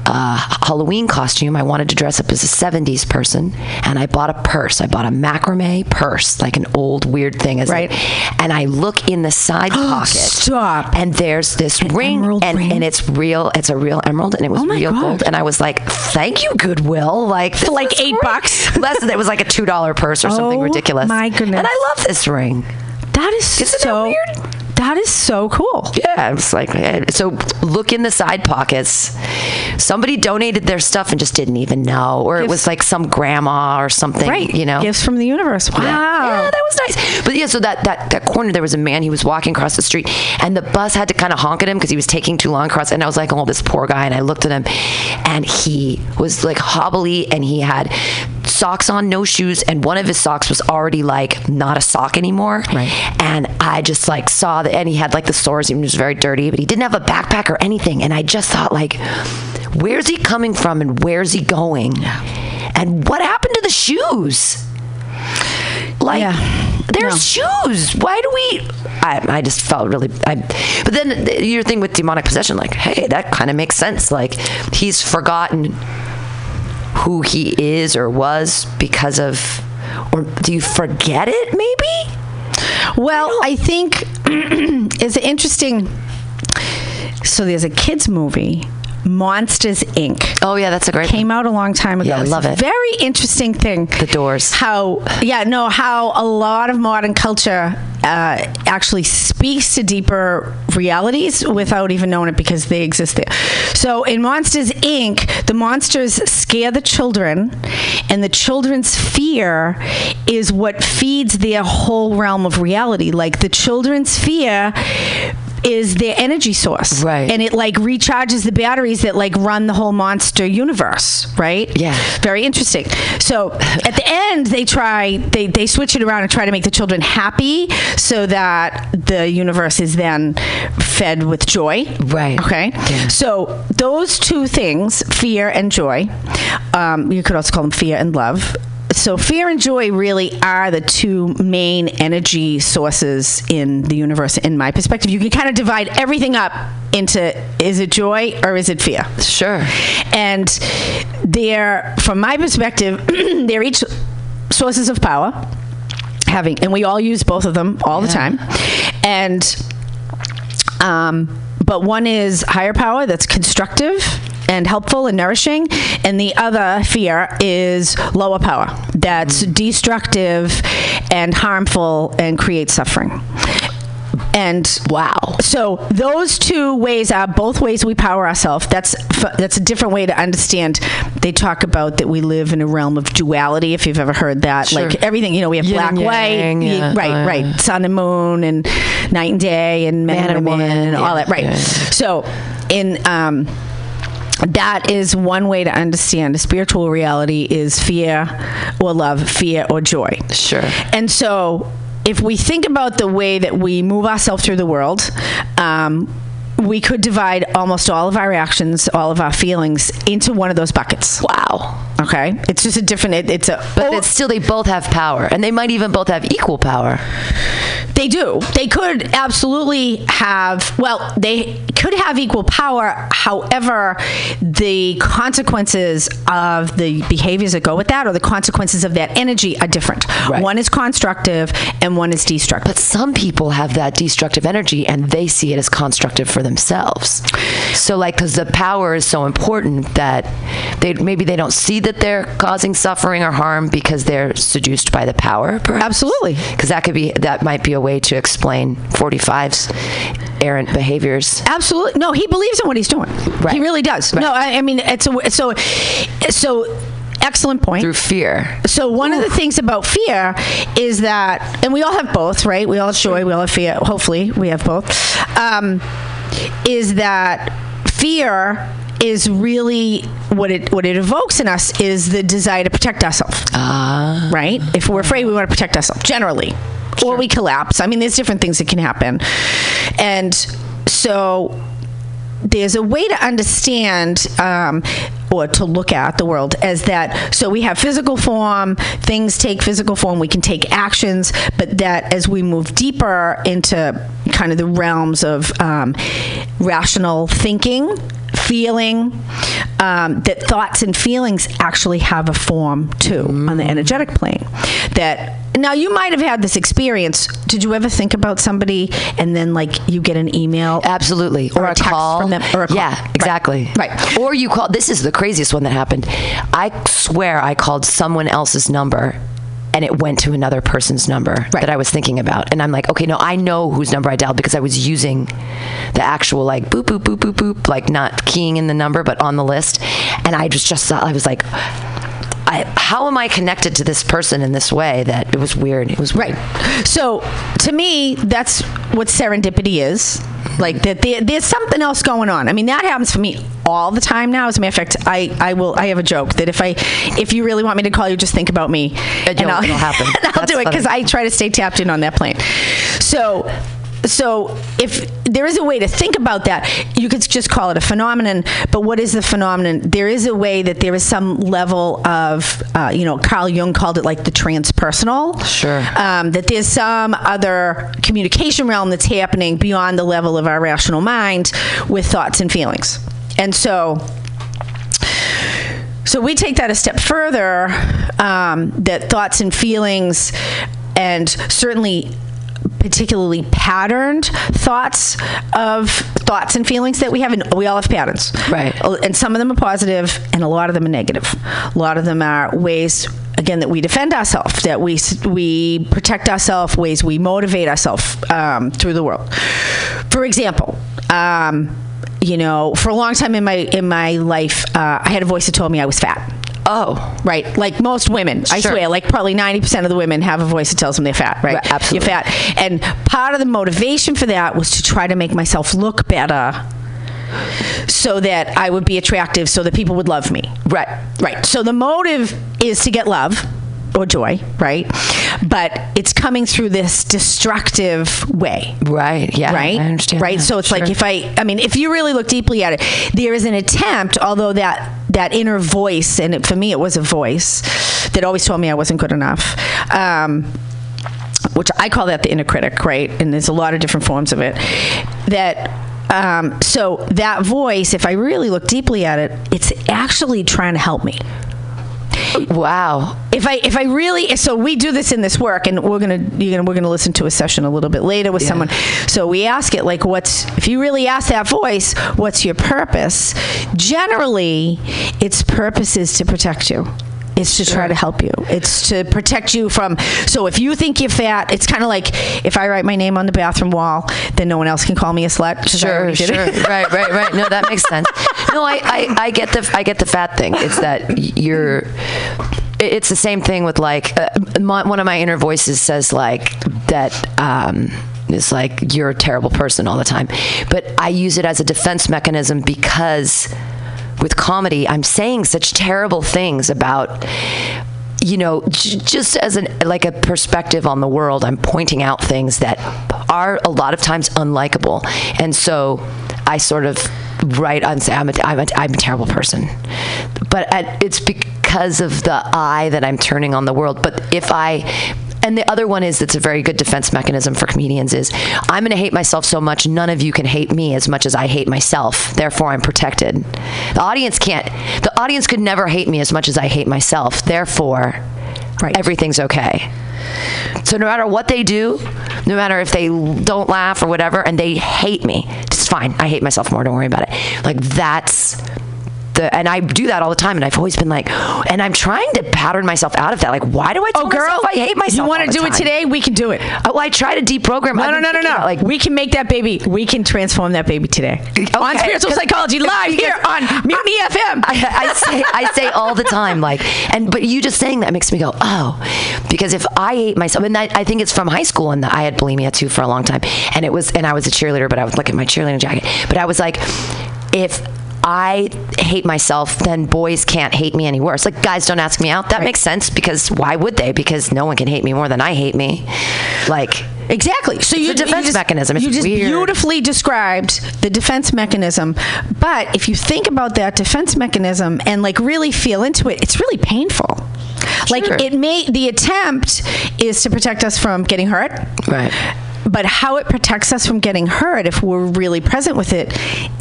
uh, Halloween costume. I wanted to dress up as a 70s person, and I bought a purse. I bought a macrame purse, like an old weird thing. As right. and I look in the side pocket. Stop. And there's this ring, and, and it's real. It's a real emerald, and it was Oh real God. gold. And I was like, "Thank you, Goodwill." Like For like eight bucks. less than it was like a two dollar purse or something Oh, ridiculous. my goodness. And I love this ring. That is Isn't so that weird? That is so cool. Yeah, it's like eh, so. Look in the side pockets. Somebody donated their stuff and just didn't even know, or it was like some grandma or something. Right. You know, Gifts from the universe. Wow. Yeah, that was nice. But yeah, so that that that corner there was a man. He was walking across the street, and the bus had to kind of honk at him because he was taking too long across. And I was like, oh, this poor guy. And I looked at him, and he was like hobbly, and he had socks on, no shoes, and one of his socks was already like not a sock anymore. Right. And I just like saw that, and he had like the sores. and He was very dirty, but he didn't have a backpack or anything. And I just thought like, where's he coming from, and where's he going? And what happened to the shoes? Like, there's shoes. Why do we? I, I just felt really. I, but then th- your thing with demonic possession, like, hey, that kind of makes sense. Like, he's forgotten who he is or was because of, or do you forget it? Maybe. Well, I, think it's interesting. So there's a kids movie, Monsters Inc. Oh yeah, that's a great. Came out a long time ago. Yeah, I love it. Very interesting thing. The Doors. How? Yeah, no. How a lot of modern culture uh, actually speaks to deeper realities without even knowing it because they exist there. So in Monsters Inc., the monsters scare the children, and the children's fear is what feeds their whole realm of reality. Like the children's fear is their energy source. Right. And it like recharges the batteries that like run the whole monster universe, right? Yeah. Very interesting. So at the end they try they, they switch it around and try to make the children happy so that the universe is then fed with joy. Right. Okay. So those two things, fear and joy, um, you could also call them fear and love. So fear and joy really are the two main energy sources in the universe in my perspective. You can kind of divide everything up into is it joy or is it fear? Sure. And they're from my perspective, they're each sources of power having and we all use both of them all the time. And um, but one is higher power that's constructive and helpful and nourishing, and the other fear is lower power that's destructive and harmful and creates suffering. And wow. So those two ways are both ways we power ourselves. That's f- that's a different way to understand. They talk about that we live in a realm of duality. If you've ever heard that, Sure. like everything, you know, we have Yin black, and yang, white, yeah. right, Uh, right, sun and moon, and night and day, and man, and woman, and all yeah, that, right? yeah. So, in um, that is one way to understand a spiritual reality is fear or love, fear or joy. Sure. And so, if we think about the way that we move ourselves through the world, um, we could divide almost all of our reactions, all of our feelings into one of those buckets. Wow. Okay. It's just a different. It, it's a. But it's still, they both have power, and they might even both have equal power. They do. They could absolutely have, well, they could have equal power. However, the consequences of the behaviors that go with that or the consequences of that energy are different. One is constructive and one is destructive. But some people have that destructive energy and they see it as constructive for themselves. So, like, because the power is so important that they maybe they don't see that they're causing suffering or harm because they're seduced by the power. Perhaps. Absolutely. Because that could be that might be a way to explain 45's errant behaviors. Absolutely. No, he believes in what he's doing. He really does. No, I, I mean, it's a, so, so excellent point. Through fear. So one of the things about fear is that, and we all have both, right? We all have joy, we all have fear. Hopefully, we have both. Um, is that fear is really what it what it evokes in us is the desire to protect ourselves. Ah. Right? If we're afraid, we want to protect ourselves generally, or we collapse. I mean, there's different things that can happen, and so there's a way to understand um, or to look at the world as that so we have physical form things take physical form we can take actions but that as we move deeper into kind of the realms of um, rational thinking feeling um, that thoughts and feelings actually have a form too on the energetic plane that now you might have had this experience did you ever think about somebody and then like you get an email absolutely or, Or a text call. from them or a call. Yeah, exactly. Right. Or you call. This is the craziest one that happened. I swear I called someone else's number and it went to another person's number that I was thinking about. And I'm like, okay, no, I know whose number I dialed because I was using the actual like boop boop boop boop boop, like not keying in the number but on the list. And I just just saw, I was like. I, how am I connected to this person in this way that it was weird? It was right. So to me, that's what serendipity is. Like that, there, there's something else going on. I mean, that happens for me all the time now. As a matter of fact, I, I will. I have a joke that if I, if you really want me to call you, just think about me, and I'll, it'll happen. and I'll That's do it because. I try to stay tapped in on that plane. So. So, if there is a way to think about that, you could just call it a phenomenon. But what is the phenomenon? There is a way that there is some level of, uh, you know, Carl Jung called it like the transpersonal. Sure. Um, that there's some other communication realm that's happening beyond the level of our rational mind with thoughts and feelings. And so, so we take that a step further um, that thoughts and feelings, and certainly particularly patterned thoughts of thoughts and feelings that we have and we all have patterns. Right. And some of them are positive and a lot of them are negative. A lot of them are ways again that we defend ourselves that we we protect ourselves ways we motivate ourselves um, through the world. For example um, you know for a long time in my in my life uh, i had a voice that told me i was fat Oh, right. Like most women, I Sure. swear, like probably 90% of the women have a voice that tells them they're fat, right? absolutely. You're fat. And part of the motivation for that was to try to make myself look better so that I would be attractive, so that people would love me. Right. Right. So the motive is to get love or joy, right? But it's coming through this destructive way. Right. Yeah. Right. I understand. Right. that. So it's like if I, I mean, if you really look deeply at it, there is an attempt, although that that inner voice, and it, for me, it was a voice that always told me I wasn't good enough. Um, which I call that the inner critic, right? And there's a lot of different forms of it. That um, so that voice, if I really look deeply at it, it's actually trying to help me. Wow. If I if I really so we do this in this work and we're gonna you're gonna we're gonna listen to a session a little bit later with someone. So we ask it like what's if you really ask that voice, what's your purpose? Generally, its purpose is to protect you. It's to try to help you. It's to protect you from. So if you think you're fat, it's kind of like if I write my name on the bathroom wall, then no one else can call me a slut. Sure, sure. right, right, right. No, that makes sense. No, I, I, I get the, I get the fat thing. It's that you're. It's the same thing with like uh, my, one of my inner voices says like that. Um, is like you're a terrible person all the time, but I use it as a defense mechanism because with comedy, I'm saying such terrible things about you know j- just as an like a perspective on the world i'm pointing out things that are a lot of times unlikable and so i sort of write on i'm a, I'm a, I'm a terrible person. But it's because of the eye that i'm turning on the world. But if i and the other one is that's a very good defense mechanism for comedians is i'm going to hate myself so much none of you can hate me as much as i hate myself. Therefore i'm protected. The audience can't the audience could never hate me as much as i hate myself. Therefore everything's okay so no matter what they do no matter if they don't laugh or whatever and they hate me it's fine. I hate myself more don't worry about it. Like that's the, and I do that all the time, and I've always been like, and I'm trying to pattern myself out of that. Like, why do I tell Oh, girl, myself I hate myself? You want to do it today? We can do it. Oh, I try to deprogram. No, I've no, no, no, no. about, Like we can make that baby. We can transform that baby today on Okay, spiritual 'cause- psychology live here on Mutiny FM. I, I say I say all the time, like, and but you just saying that makes me go, oh, because if I hate myself, and that, I think it's from high school, and I had bulimia too for a long time, and it was, and I was a cheerleader, but I would look at my cheerleading jacket, but I was like, if I hate myself, then boys can't hate me any worse. Like guys don't ask me out. That makes sense because why would they? Because no one can hate me more than I hate me. Like Exactly. So it's you a defense you just, mechanism. It's you just weird. beautifully described the defense mechanism. But if you think about that defense mechanism and like really feel into it, it's really painful. Like it may the attempt is to protect us from getting hurt. Right. But how it protects us from getting hurt if we're really present with it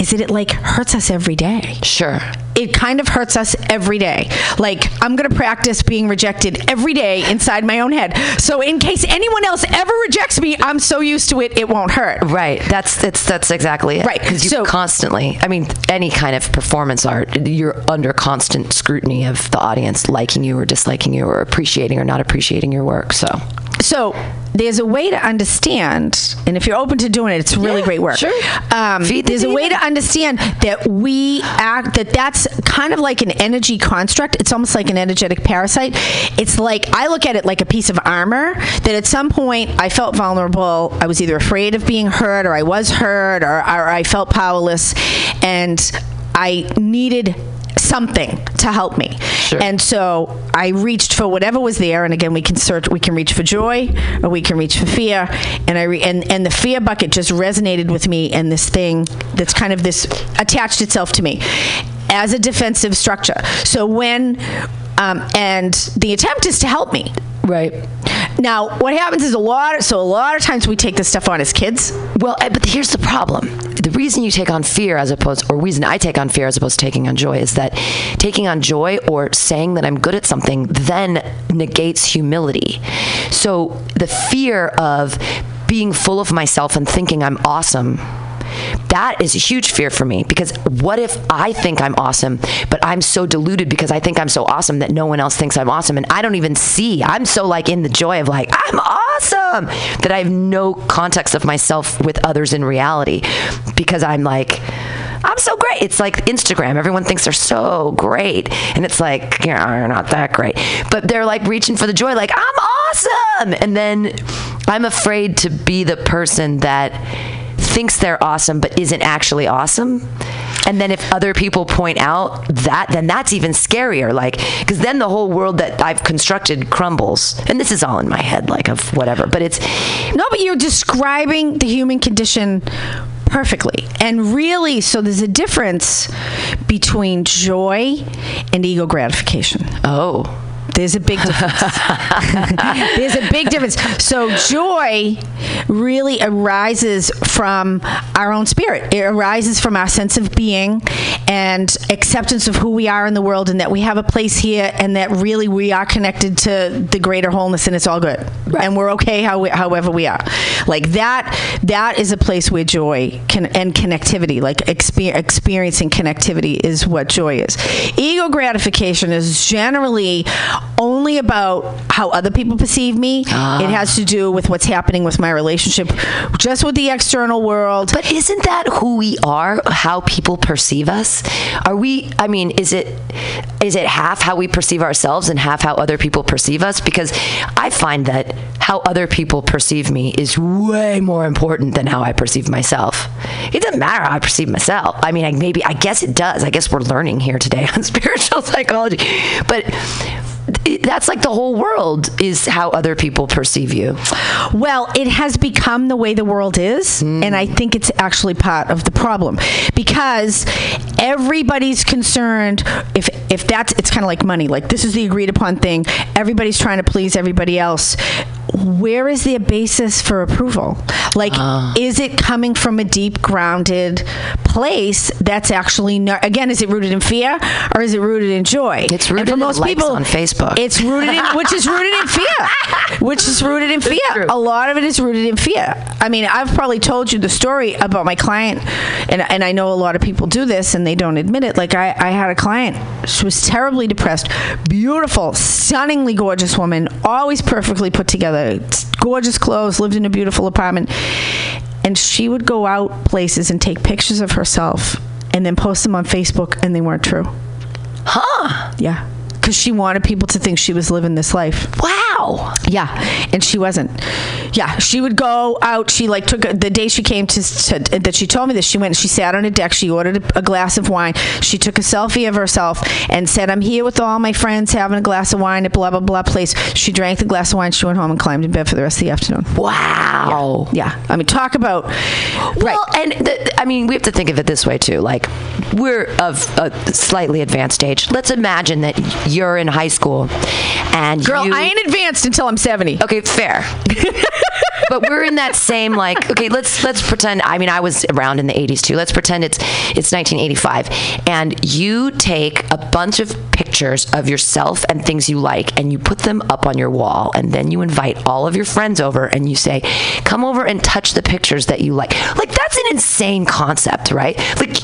is that it like hurts us every day. Sure. It kind of hurts us every day. Like I'm going to practice being rejected every day inside my own head. So in case anyone else ever rejects me, I'm so used to it, it won't hurt. Right. That's that's that's exactly it. Right. Because you So- constantly. I mean, any kind of performance art, you're under constant scrutiny of the audience liking you or disliking you or appreciating or not appreciating your work. So. So there's a way to understand, and if you're open to doing it, it's really Yeah, great work. sure. Um, the there's a way to understand that we act that that's kind of like an energy construct. It's almost like an energetic parasite. It's like I look at it like a piece of armor that at some point I felt vulnerable. I was either afraid of being hurt, or I was hurt, or, or I felt powerless, and I needed something to help me. And so I reached for whatever was there. And again, we can search, we can reach for joy or we can reach for fear. And I re- and, and the fear bucket just resonated with me and this thing that's kind of this attached itself to me as a defensive structure. So when, um, and the attempt is to help me. Right. Now, what happens is a lot. Of, so a lot of times we take this stuff on as kids. Well, eh, but here's the problem. The reason you take on fear as opposed, or reason I take on fear as opposed to taking on joy is that taking on joy or saying that I'm good at something then negates humility. So the fear of being full of myself and thinking I'm awesome that is a huge fear for me because what if I think I'm awesome, but I'm so deluded because I think I'm so awesome that no one else thinks I'm awesome and I don't even see. I'm so like in the joy of like, I'm awesome that I have no context of myself with others in reality because I'm like, I'm so great. It's like Instagram. Everyone thinks they're so great. And it's like, yeah, you're not that great. But they're like reaching for the joy, like, I'm awesome. And then I'm afraid to be the person that thinks they're awesome but isn't actually awesome. And then if other people point out that, then that's even scarier. Like, because then the whole world that I've constructed crumbles. And this is all in my head, like of whatever. But it's No, but you're describing the human condition perfectly. And really, so there's a difference between joy and ego gratification. Oh. There's a big difference. There's a big difference. So joy really arises from our own spirit. It arises from our sense of being and acceptance of who we are in the world and that we have a place here and that really we are connected to the greater wholeness and it's all good. And we're okay how we, however we are. Like that that is a place where joy can and connectivity, like exper- experiencing connectivity is what joy is. Ego gratification is generally only about how other people perceive me. It ah. has to do with what's happening with my relationship just with the external world. But isn't that who we are? How people perceive us? Are we? I mean, is it is it half how we perceive ourselves and half how other people perceive us? Because I find that how other people perceive me is way more important than how I perceive myself. It doesn't matter how I perceive myself. I mean, I, maybe I guess it does. I guess we're learning here today on spiritual psychology, but that's like the whole world is how other people perceive you. Well, it has become the way the world is, hmm. and I think it's actually part of the problem because everybody's concerned if if that's it's kind of like money. Like this is the agreed upon thing. Everybody's trying to please everybody else. Where is the basis for approval? Like, ah. is it coming from a deep grounded place that's actually not, again, is it rooted in fear or is it rooted in joy? It's And rooted for in most likes people on Facebook. It's rooted in, which is rooted in fear, which is rooted in fear. A lot of it is rooted in fear. I mean, I've probably told you the story about my client, and, and I know a lot of people do this and they don't admit it. Like, I, I had a client, she was terribly depressed, beautiful, stunningly gorgeous woman, always perfectly put together, gorgeous clothes, lived in a beautiful apartment. And she would go out places and take pictures of herself and then post them on Facebook, and they weren't true. Huh? Yeah. Because she wanted people to think she was living this life. Wow. Yeah. And she wasn't. Yeah. She would go out. She like took a, the day she came to, to that she told me this. She went. She sat on a deck. She ordered a, a glass of wine. She took a selfie of herself and said, "I'm here with all my friends having a glass of wine at blah blah blah place." She drank the glass of wine. She went home and climbed in bed for the rest of the afternoon. Wow. Yeah. yeah. I mean, talk about Well, and the, I mean, we have to think of it this way too. Like, we're of a slightly advanced age. Let's imagine that you're in high school, and Girl, you, I ain't advanced until I'm 70. Okay, fair. but we're in that same like okay let's let's pretend i mean i was around in the 80s too let's pretend it's it's 1985 and you take a bunch of pictures of yourself and things you like and you put them up on your wall and then you invite all of your friends over and you say come over and touch the pictures that you like like that's an insane concept right like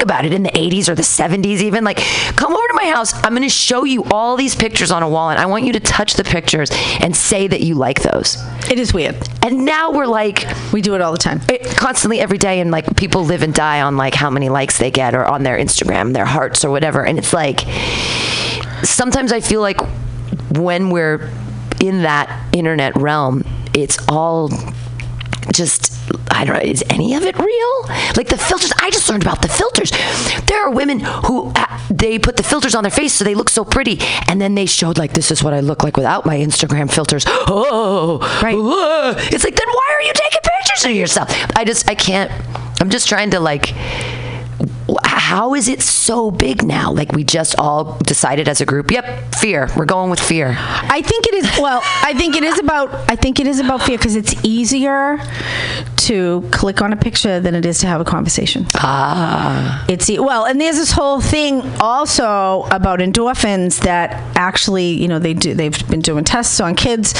think about it in the 80s or the 70s even like come over to my house. I'm going to show you all these pictures on a wall and i want you to touch the pictures and say that you like those. It is weird. And now we're like we do it all the time. it, constantly every day and like people live and die on like how many likes they get or on their instagram their hearts or whatever. And it's like sometimes i feel like when we're in that internet realm it's all just I don't know, is any of it real? Like the filters, I just learned about the filters. There are women who uh, they put the filters on their face so they look so pretty, and then they showed like this is what I look like without my Instagram filters. Oh, right. It's like then why are you taking pictures of yourself? I just I can't. I'm just trying to like how is it so big now? Like we just all decided as a group, yep, fear. We're going with fear. I think it is well, I think it is about I think it is about fear because it's easier to click on a picture than it is to have a conversation. Ah. It's well, and there's this whole thing also about endorphins that actually, you know, they do they've been doing tests on kids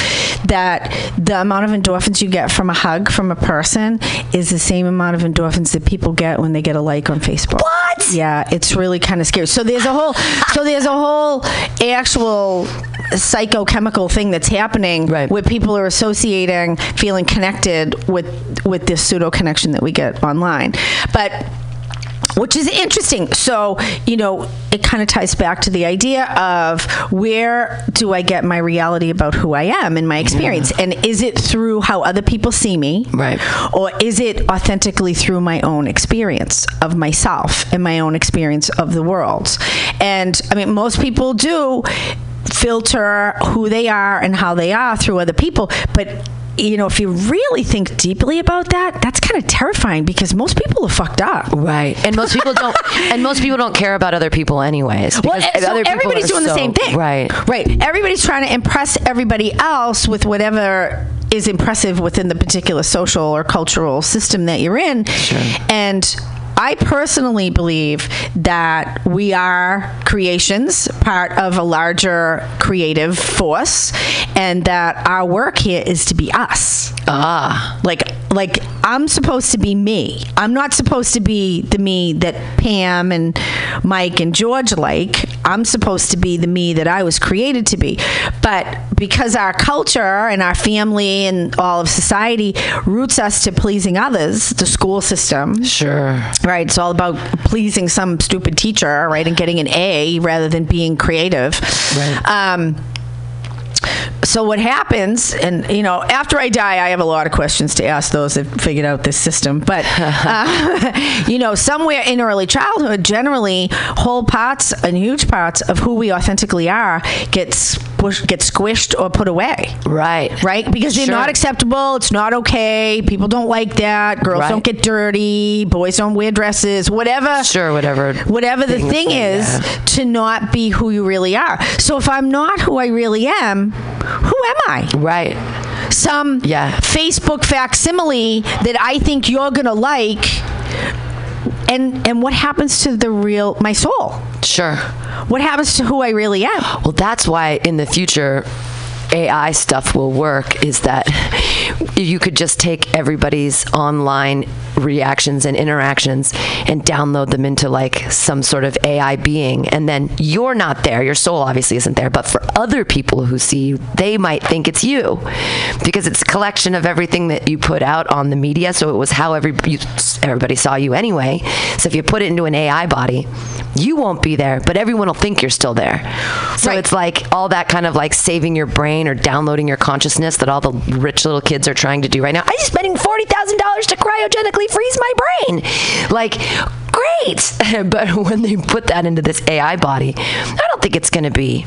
that the amount of endorphins you get from a hug from a person is the same amount of endorphins that people get when they get a like on Facebook. What? Yeah, it's really kind of scary. So there's a whole so there's a whole actual psychochemical thing that's happening where people are associating feeling connected with with this pseudo connection that we get online. But which is interesting. So, you know, it kind of ties back to the idea of where do I get my reality about who I am and my experience? And is it through how other people see me? Right. Or is it authentically through my own experience of myself and my own experience of the world? And I mean, most people do filter who they are and how they are through other people, but you know, if you really think deeply about that, that's kind of terrifying because most people are fucked up. Right. And most people don't and most people don't care about other people anyways. Well, so other people everybody's doing the same thing. Right. Right. Everybody's trying to impress everybody else with whatever is impressive within the particular social or cultural system that you're in. And I personally believe that we are creations, part of a larger creative force, and that our work here is to be us. Ah. Like like I'm supposed to be me. I'm not supposed to be the me that Pam and Mike and George like. I'm supposed to be the me that I was created to be. But because our culture and our family and all of society roots us to pleasing others, the school system. Sure. Right. It's all about pleasing some stupid teacher, right, and getting an A rather than being creative. Right. Um, so what happens and you know after i die i have a lot of questions to ask those that figured out this system but uh, you know somewhere in early childhood generally whole parts and huge parts of who we authentically are get squish, get squished or put away right right because they're Sure. not acceptable it's not okay people don't like that girls Right. don't get dirty boys don't wear dresses whatever Sure, whatever. whatever the thing they- is yeah. to not be who you really are. So if I'm not who I really am, who am I? Right. Some Yeah. Facebook facsimile that I think you're gonna like. And and what happens to the real my soul? Sure. What happens to who I really am? Well, that's why in the future AI stuff will work is that you could just take everybody's online reactions and interactions and download them into like some sort of AI being and then you're not there your soul obviously isn't there but for other people who see you they might think it's you. Because it's a collection of everything that you put out on the media so it was how every, you, everybody saw you anyway. So if you put it into an AI body you won't be there but everyone will think you're still there so it's like all that kind of like saving your brain or downloading your consciousness that all the rich little kids are trying to do right now. I'm spending forty thousand dollars to cryogenically freeze my brain. Like, great. but when they put that into this AI body, I don't think it's going to be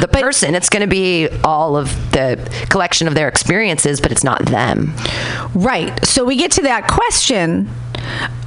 the person. It's going to be all of the collection of their experiences, but it's not them. Right. So we get to that question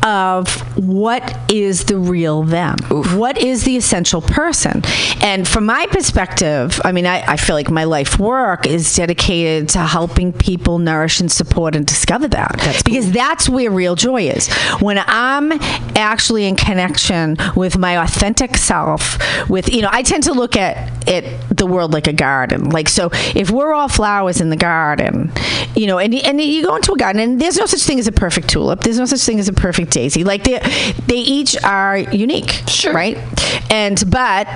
of what is the real them? What is the essential person? And from my perspective, I mean, I, I feel like my life work is dedicated to helping people nourish and support and discover that. That's because that's where real joy is. When I'm actually in connection with my authentic self, with, you know, I tend to look at it, the world like a garden. Like, so if we're all flowers in the garden, you know, and, and you go into a garden and there's no such thing as a perfect tulip. There's no such thing as a perfect daisy. Like they, they each are unique. Sure. Right. And, but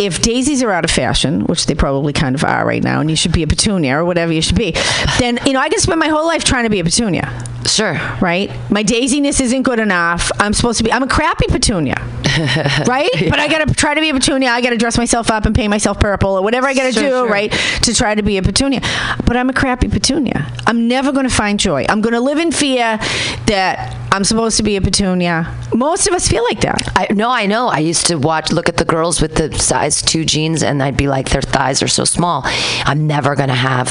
if daisies are out of fashion, which they probably kind of are right now, and you should be a petunia or whatever you should be, then you know I can spend my whole life trying to be a petunia. Sure. Right. My daisiness isn't good enough. I'm supposed to be. I'm a crappy petunia. right. But I got to try to be a petunia. I got to dress myself up and paint myself purple or whatever I got to Sure, do. sure. Right. To try to be a petunia. But I'm a crappy petunia. I'm never going to find joy. I'm going to live in fear that I'm supposed to be a petunia. Most of us feel like that. I no, I know. I used to watch, look at the girls with the size two jeans, and I'd be like, their thighs are so small. I'm never gonna have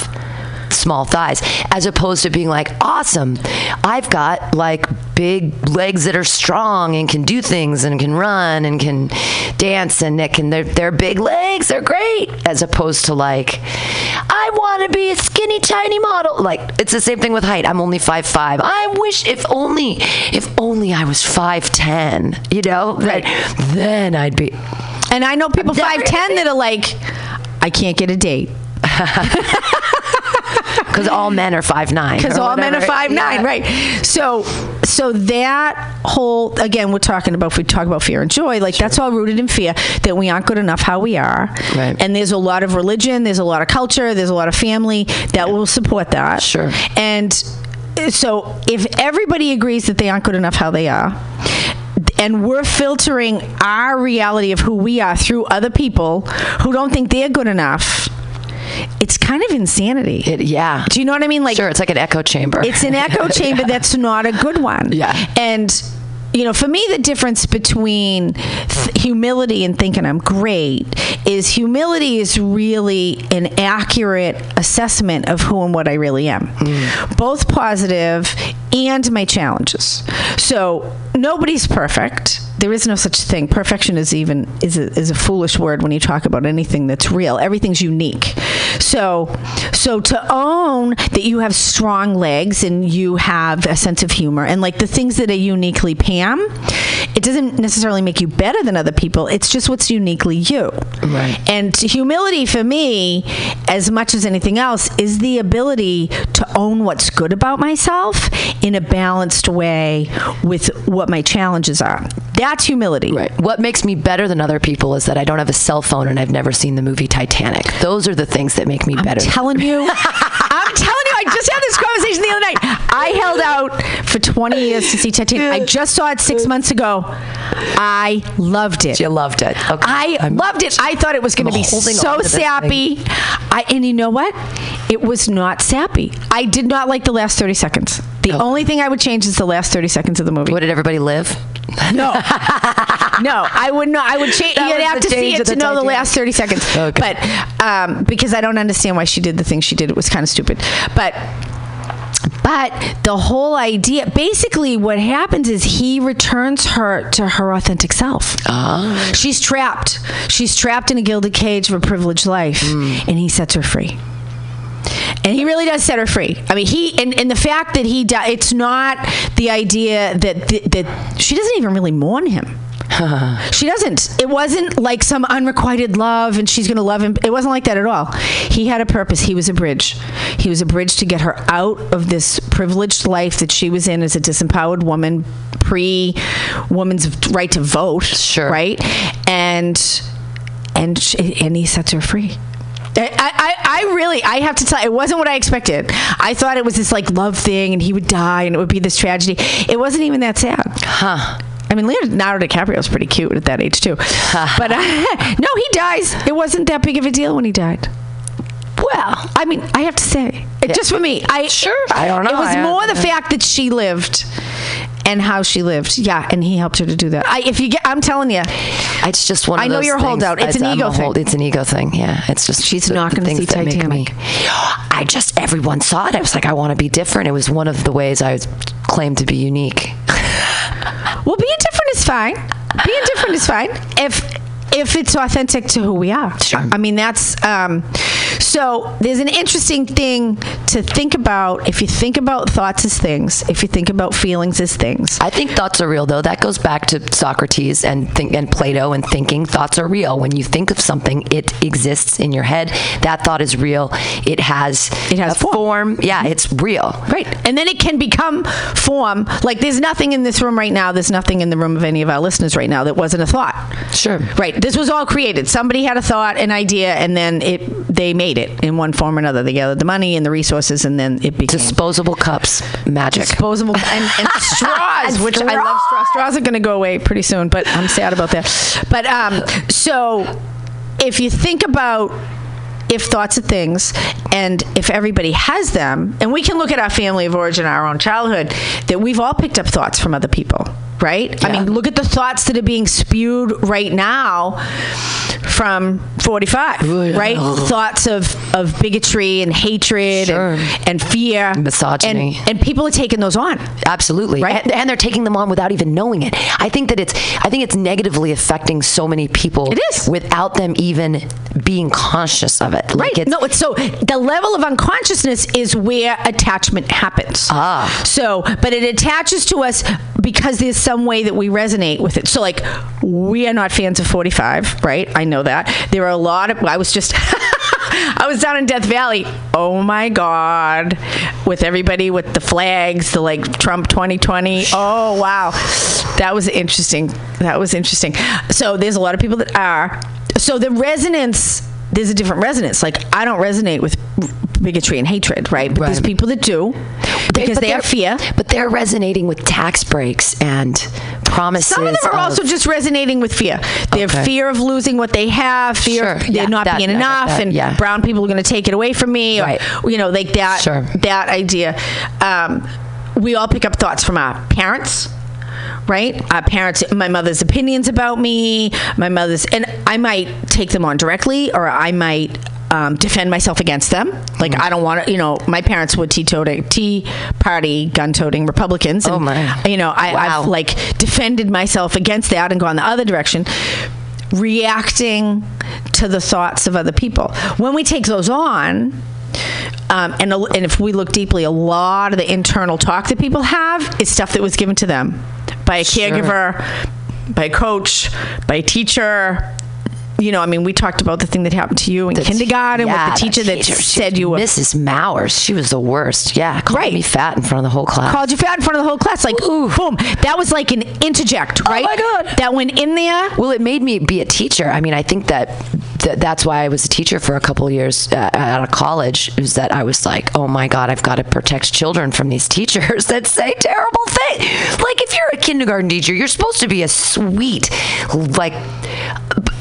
small thighs. As opposed to being like, awesome, I've got like big legs that are strong and can do things and can run and can dance and that can. They're, they're big legs. They're great. As opposed to like, I want to be a skinny, tiny model. Like it's the same thing with height. I'm only five five. I wish if only, if only I was five ten. You know, right. then I'd be. And I know people five ten that are like, I can't get a date. Because all men are five nine. because all men are five nine, right? So, so that whole again, we're talking about if we talk about fear and joy, like that's all rooted in fear that we aren't good enough how we are, Right. And there's a lot of religion, there's a lot of culture, there's a lot of family that will support that, sure. And so, if everybody agrees that they aren't good enough how they are. And we're filtering our reality of who we are through other people who don't think they're good enough. It's kind of insanity. yeah. Do you know what I mean? Like Sure, it's like an echo chamber. it's an echo chamber that's not a good one. Yeah. And you know, for me, the difference between th- humility and thinking I'm great is humility is really an accurate assessment of who and what I really am, mm. both positive and my challenges. So nobody's perfect. There is no such thing. Perfection is even is a, is a foolish word when you talk about anything that's real. Everything's unique. So so to own that you have strong legs and you have a sense of humor and like the things that are uniquely Pam, it doesn't necessarily make you better than other people. It's just what's uniquely you. Right. And humility for me, as much as anything else, is the ability to own what's good about myself in a balanced way with what my challenges are. That's humility. Right. What makes me better than other people is that I don't have a cell phone and I've never seen the movie Titanic. Those are the things that make me better. I'm telling you. I'm telling you, I just had this conversation the other night. I held out for 20 years to see Titanic. I just saw it six months ago. I loved it. You loved it. Okay. I loved it. I thought it was going to be so on to this sappy. I, and you know what? It was not sappy. I did not like the last 30 seconds. The oh. only thing I would change is the last 30 seconds of the movie. What did everybody live? No, no, I would not. I would change. That You'd have to see it to know the last thirty seconds. But um, because I don't understand why she did the thing she did, it was kind of stupid. But but the whole idea, basically, what happens is he returns her to her authentic self. Ah. She's trapped. She's trapped in a gilded cage of a privileged life, and he sets her free. And he really does set her free. I mean, he and, and the fact that he di- it's not the idea that that she doesn't even really mourn him. she doesn't. It wasn't like some unrequited love and she's going to love him. It wasn't like that at all. He had a purpose. He was a bridge. He was a bridge to get her out of this privileged life that she was in as a disempowered woman, pre woman's right to vote. Sure. Right? And and she, and he sets her free. I, I, I really I have to tell it wasn't what I expected. I thought it was this like love thing and he would die and it would be this tragedy. It wasn't even that sad. Huh. I mean, Leonardo DiCaprio was pretty cute at that age too. but uh, no, he dies. It wasn't that big of a deal when he died. Well, I mean, I have to say, it, just for me, I sure I don't know. It was I- more the fact that she lived and how she lived. Yeah, and he helped her to do that. I, if you get, I'm telling you, it's just one. Of I know those you're a things. holdout. It's an I'm ego a hold- thing. It's an ego thing. Yeah, it's just She's the- not gonna things see that make Titanic. me- I just everyone saw it. I was like, I want to be different. It was one of the ways I was claimed to be unique. Well, being different is fine. Being different is fine if if it's authentic to who we are. Sure. I mean, that's um, so. There's an interesting thing to think about. If you think about thoughts as things, if you think about feelings as things, I think thoughts are real, though. That goes back to Socrates and think and Plato and thinking. Thoughts are real. When you think of something, it exists in your head. That thought is real. It has it has a form. Yeah, it's real. Right. And then it can become form. Like there's nothing in this room right now, there's nothing in the room of any of our listeners right now that wasn't a thought. Sure. Right. This was all created. Somebody had a thought, an idea, and then it they made it in one form or another. They gathered the money and the resources and then it became disposable cups magic. Disposable and, and straws, And which I love straws. Straws are gonna go away pretty soon, but I'm sad about that. But um so if you think about if thoughts are things and if everybody has them and we can look at our family of origin our own childhood that we've all picked up thoughts from other people right i mean look at the thoughts that are being spewed right now from 45 right thoughts of of bigotry and hatred and, and fear Misogyny. and, and people are taking those on Absolutely. Right. And, and they're taking them on without even knowing it. I think that it's I think it's negatively affecting so many people it is. without them even being conscious of it. Like right. no, it's so the level of unconsciousness is where attachment happens. Ah. So, but it attaches to us because there's some way that we resonate with it. So, like, we are not fans of 45, right? I know that. There are a lot of, I was just. I was down in Death Valley. Oh my God. With everybody with the flags, the like Trump 2020. Oh, wow. That was interesting. That was interesting. So there's a lot of people that are. So the resonance, there's a different resonance. Like, I don't resonate with bigotry and hatred, right? But there's people that do because but they have fear. But they're resonating with tax breaks and promises. Some of them are also just resonating with fear. They have fear of losing what they have, fear of Sure. there Yeah, not that- being I enough, that, and yeah. brown people are going to take it away from me, or you know, like that. Sure. That idea. Um, we all pick up thoughts from our parents. Right, our parents, my mother's opinions about me, my mother's, and I might take them on directly, or I might um, defend myself against them. Like Mm-hmm. I don't want to, you know, my parents were tea-toting, tea party gun-toting Republicans. And, Oh, my. You know, I, Wow. I've like defended myself against that and gone the other direction reacting to the thoughts of other people when we take those on um, and, and if we look deeply a lot of the internal talk that people have is stuff that was given to them by a Sure. caregiver by a coach by a teacher you know, I mean, we talked about the thing that happened to you in kindergarten Yeah, with the teacher that teacher, said you were Mrs. Mowers. She was the worst. Yeah, called me fat in front of the whole class. called you fat in front of the whole class. Like, ooh, boom. That was like an introject, right? Oh my god, that went in there. Well, it made me be a teacher. I mean, I think that, that that's why I was a teacher for a couple years uh, out of college. Is that I was like, oh my god, I've got to protect children from these teachers that say terrible things. Like if you're a kindergarten teacher, you're supposed to be a sweet, like,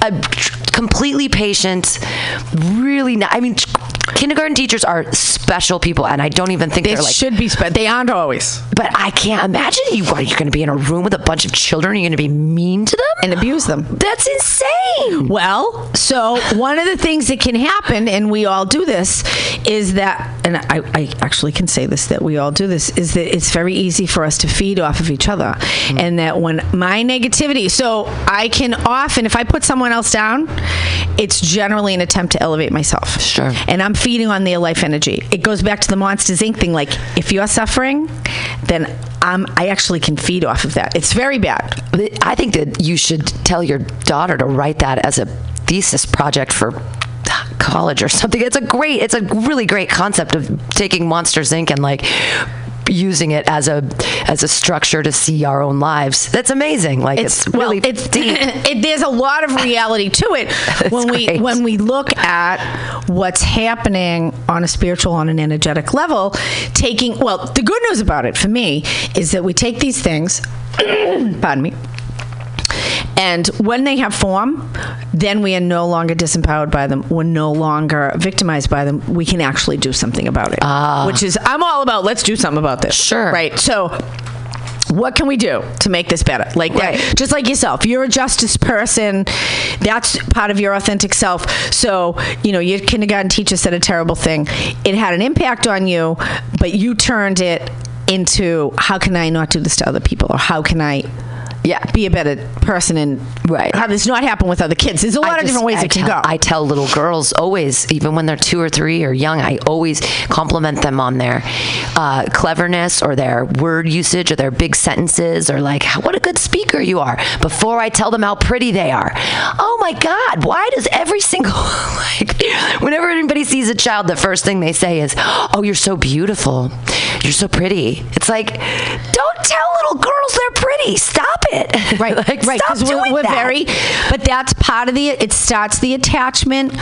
a completely patient, really. Not, I mean. Kindergarten teachers are special people, and I don't even think They are like should be special. They aren't always. But I can't imagine you. What, you're going to be in a room with a bunch of children. You're going to be mean to them and abuse them. That's insane. Well, so one of the things that can happen, and we all do this, is that, and I, I actually can say this that we all do this, is that it's very easy for us to feed off of each other. Mm-hmm. And that when my negativity, so I can often, if I put someone else down, it's generally an attempt to elevate myself. Sure. And I'm feeding on their life energy. It goes back to the Monsters Inc. thing. Like, if you're suffering, then um, I actually can feed off of that. It's very bad. I think that you should tell your daughter to write that as a thesis project for college or something. It's a great, it's a really great concept of taking Monsters Inc. and like using it as a as a structure to see our own lives. That's amazing. Like it's, really it's it, there's a lot of reality to it when we great. when we look at what's happening on a spiritual on an energetic level taking well the good news about it for me is that we take these things pardon me and when they have form, then we are no longer disempowered by them. We're no longer victimized by them. We can actually do something about it. Ah. Which is, I'm all about, let's do something about this. Sure. Right. So, what can we do to make this better? Like that, just like yourself, you're a justice person. That's part of your authentic self. So, you know, your kindergarten teacher said a terrible thing. It had an impact on you, but you turned it into how can I not do this to other people, or how can I yeah. be a better person and right. have this not happen with other kids. There's a lot of just- different ways I it can tell, go. I tell little girls always, even when they're two or three or young, I always compliment them on their uh, cleverness or their word usage or their big sentences or like, what a good speaker you are before I tell them how pretty they are. Oh my God, why does every single, like, whenever anybody sees a child, the first thing they say is, oh, you're so beautiful. You're so pretty. It's like, don't tell little girls they're pretty. Stop it. Right, like, right. Because we're, we're very, but that's part of the. It starts the attachment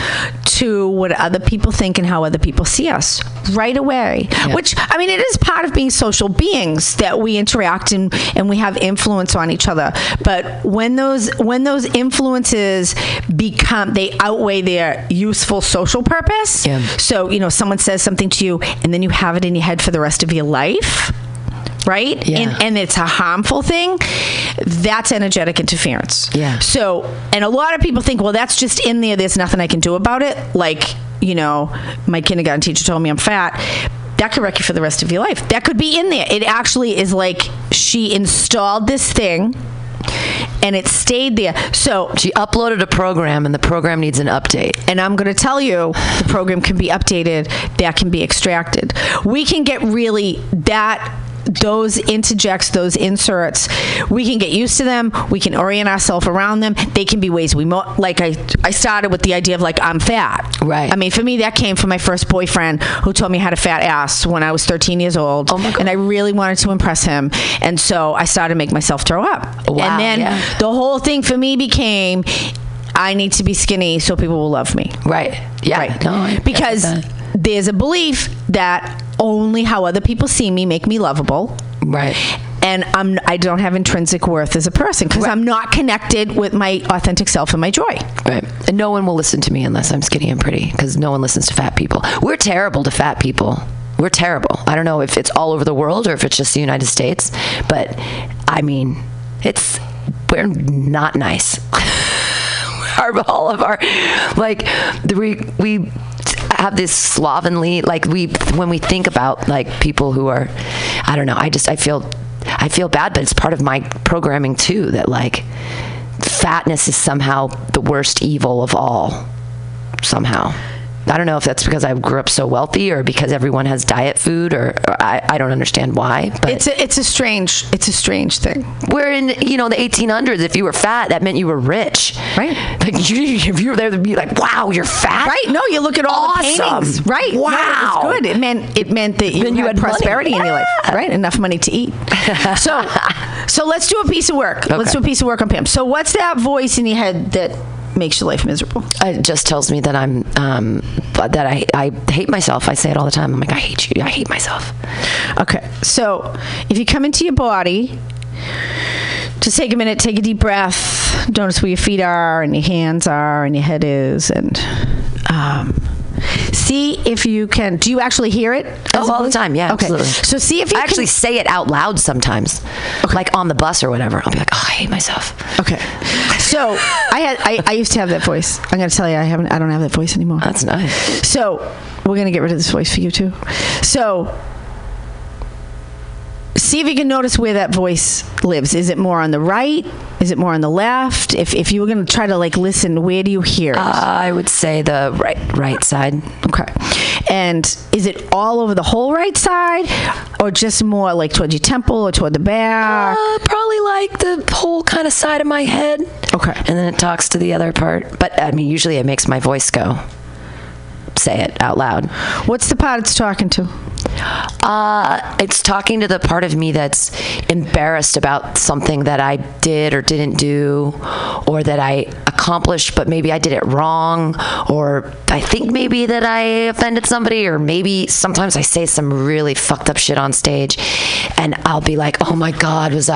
to what other people think and how other people see us right away. Which I mean, it is part of being social beings that we interact and and we have influence on each other. But when those when those influences become they outweigh their useful social purpose. So you know, someone says something to you, and then you have it in your head for the rest of your life right? Yeah. And, and it's a harmful thing, that's energetic interference. Yeah. So, and a lot of people think, well, that's just in there. There's nothing I can do about it. Like, you know, my kindergarten teacher told me I'm fat. That could wreck you for the rest of your life. That could be in there. It actually is like she installed this thing and it stayed there. So she uploaded a program and the program needs an update. And I'm going to tell you the program can be updated, that can be extracted. We can get really that those introjects, those inserts, we can get used to them. We can orient ourselves around them. They can be ways we mo- like. I I started with the idea of like I'm fat. Right. I mean, for me, that came from my first boyfriend who told me I had a fat ass when I was 13 years old. Oh my God. And I really wanted to impress him, and so I started to make myself throw up. Wow, and then yeah. the whole thing for me became. I need to be skinny so people will love me. Right. Yeah. Right. No, because there's a belief that only how other people see me make me lovable. Right. And I'm I don't have intrinsic worth as a person because I'm not connected with my authentic self and my joy. Right. And no one will listen to me unless I'm skinny and pretty because no one listens to fat people. We're terrible to fat people. We're terrible. I don't know if it's all over the world or if it's just the United States, but I mean, it's we're not nice. our all of our like the- we we have this slovenly like we when we think about like people who are I don't know I just I feel I feel bad but it's part of my programming too that like fatness is somehow the worst evil of all somehow I don't know if that's because I grew up so wealthy or because everyone has diet food or, or I, I don't understand why but It's a it's a strange it's a strange thing. where in you know the 1800s if you were fat that meant you were rich right like you, if you were there to be like wow you're fat Right? No, you look at all Awesome. the paintings. Right? No, Wow. it was good. It meant it meant that you, Then you had, had prosperity in your life. Right? Enough money to eat. so so let's do a piece of work. Let's do a piece of work on Pam. So what's that voice in your head that makes your life miserable? it just tells me that I'm um, that I, I hate myself. I say it all the time. I'm like, I hate you. I hate myself. Okay. So if you come into your body, just take a minute, take a deep breath. Notice where your feet are and your hands are and your head is, and um, see if you can. Do you actually hear it? Oh, all the time. Yeah, Okay. absolutely. So see if you I actually say it out loud sometimes, like on the bus or whatever. I'll be like, oh, I hate myself. Okay. So I had I, I used to have that voice. I'm gonna tell you I haven't I don't have that voice anymore. That's nice. So we're gonna get rid of this voice for you too. So see if you can notice where that voice lives. Is it more on the right? Is it more on the left? If if you were gonna try to like listen, where do you hear it? I would say the right right side. Okay. And is it all over the whole right side, or just more like towards your temple or toward the back? Uh, probably like the whole kind of side of my head. Okay. And then it talks to the other part. But I mean, usually it makes my voice go. Say it out loud. What's the part it's talking to? Uh, it's talking to the part of me that's embarrassed about something that I did or didn't do, or that I accomplished, but maybe I did it wrong, or I think maybe that I offended somebody, or maybe sometimes I say some really fucked up shit on stage, and I'll be like, oh my God, was I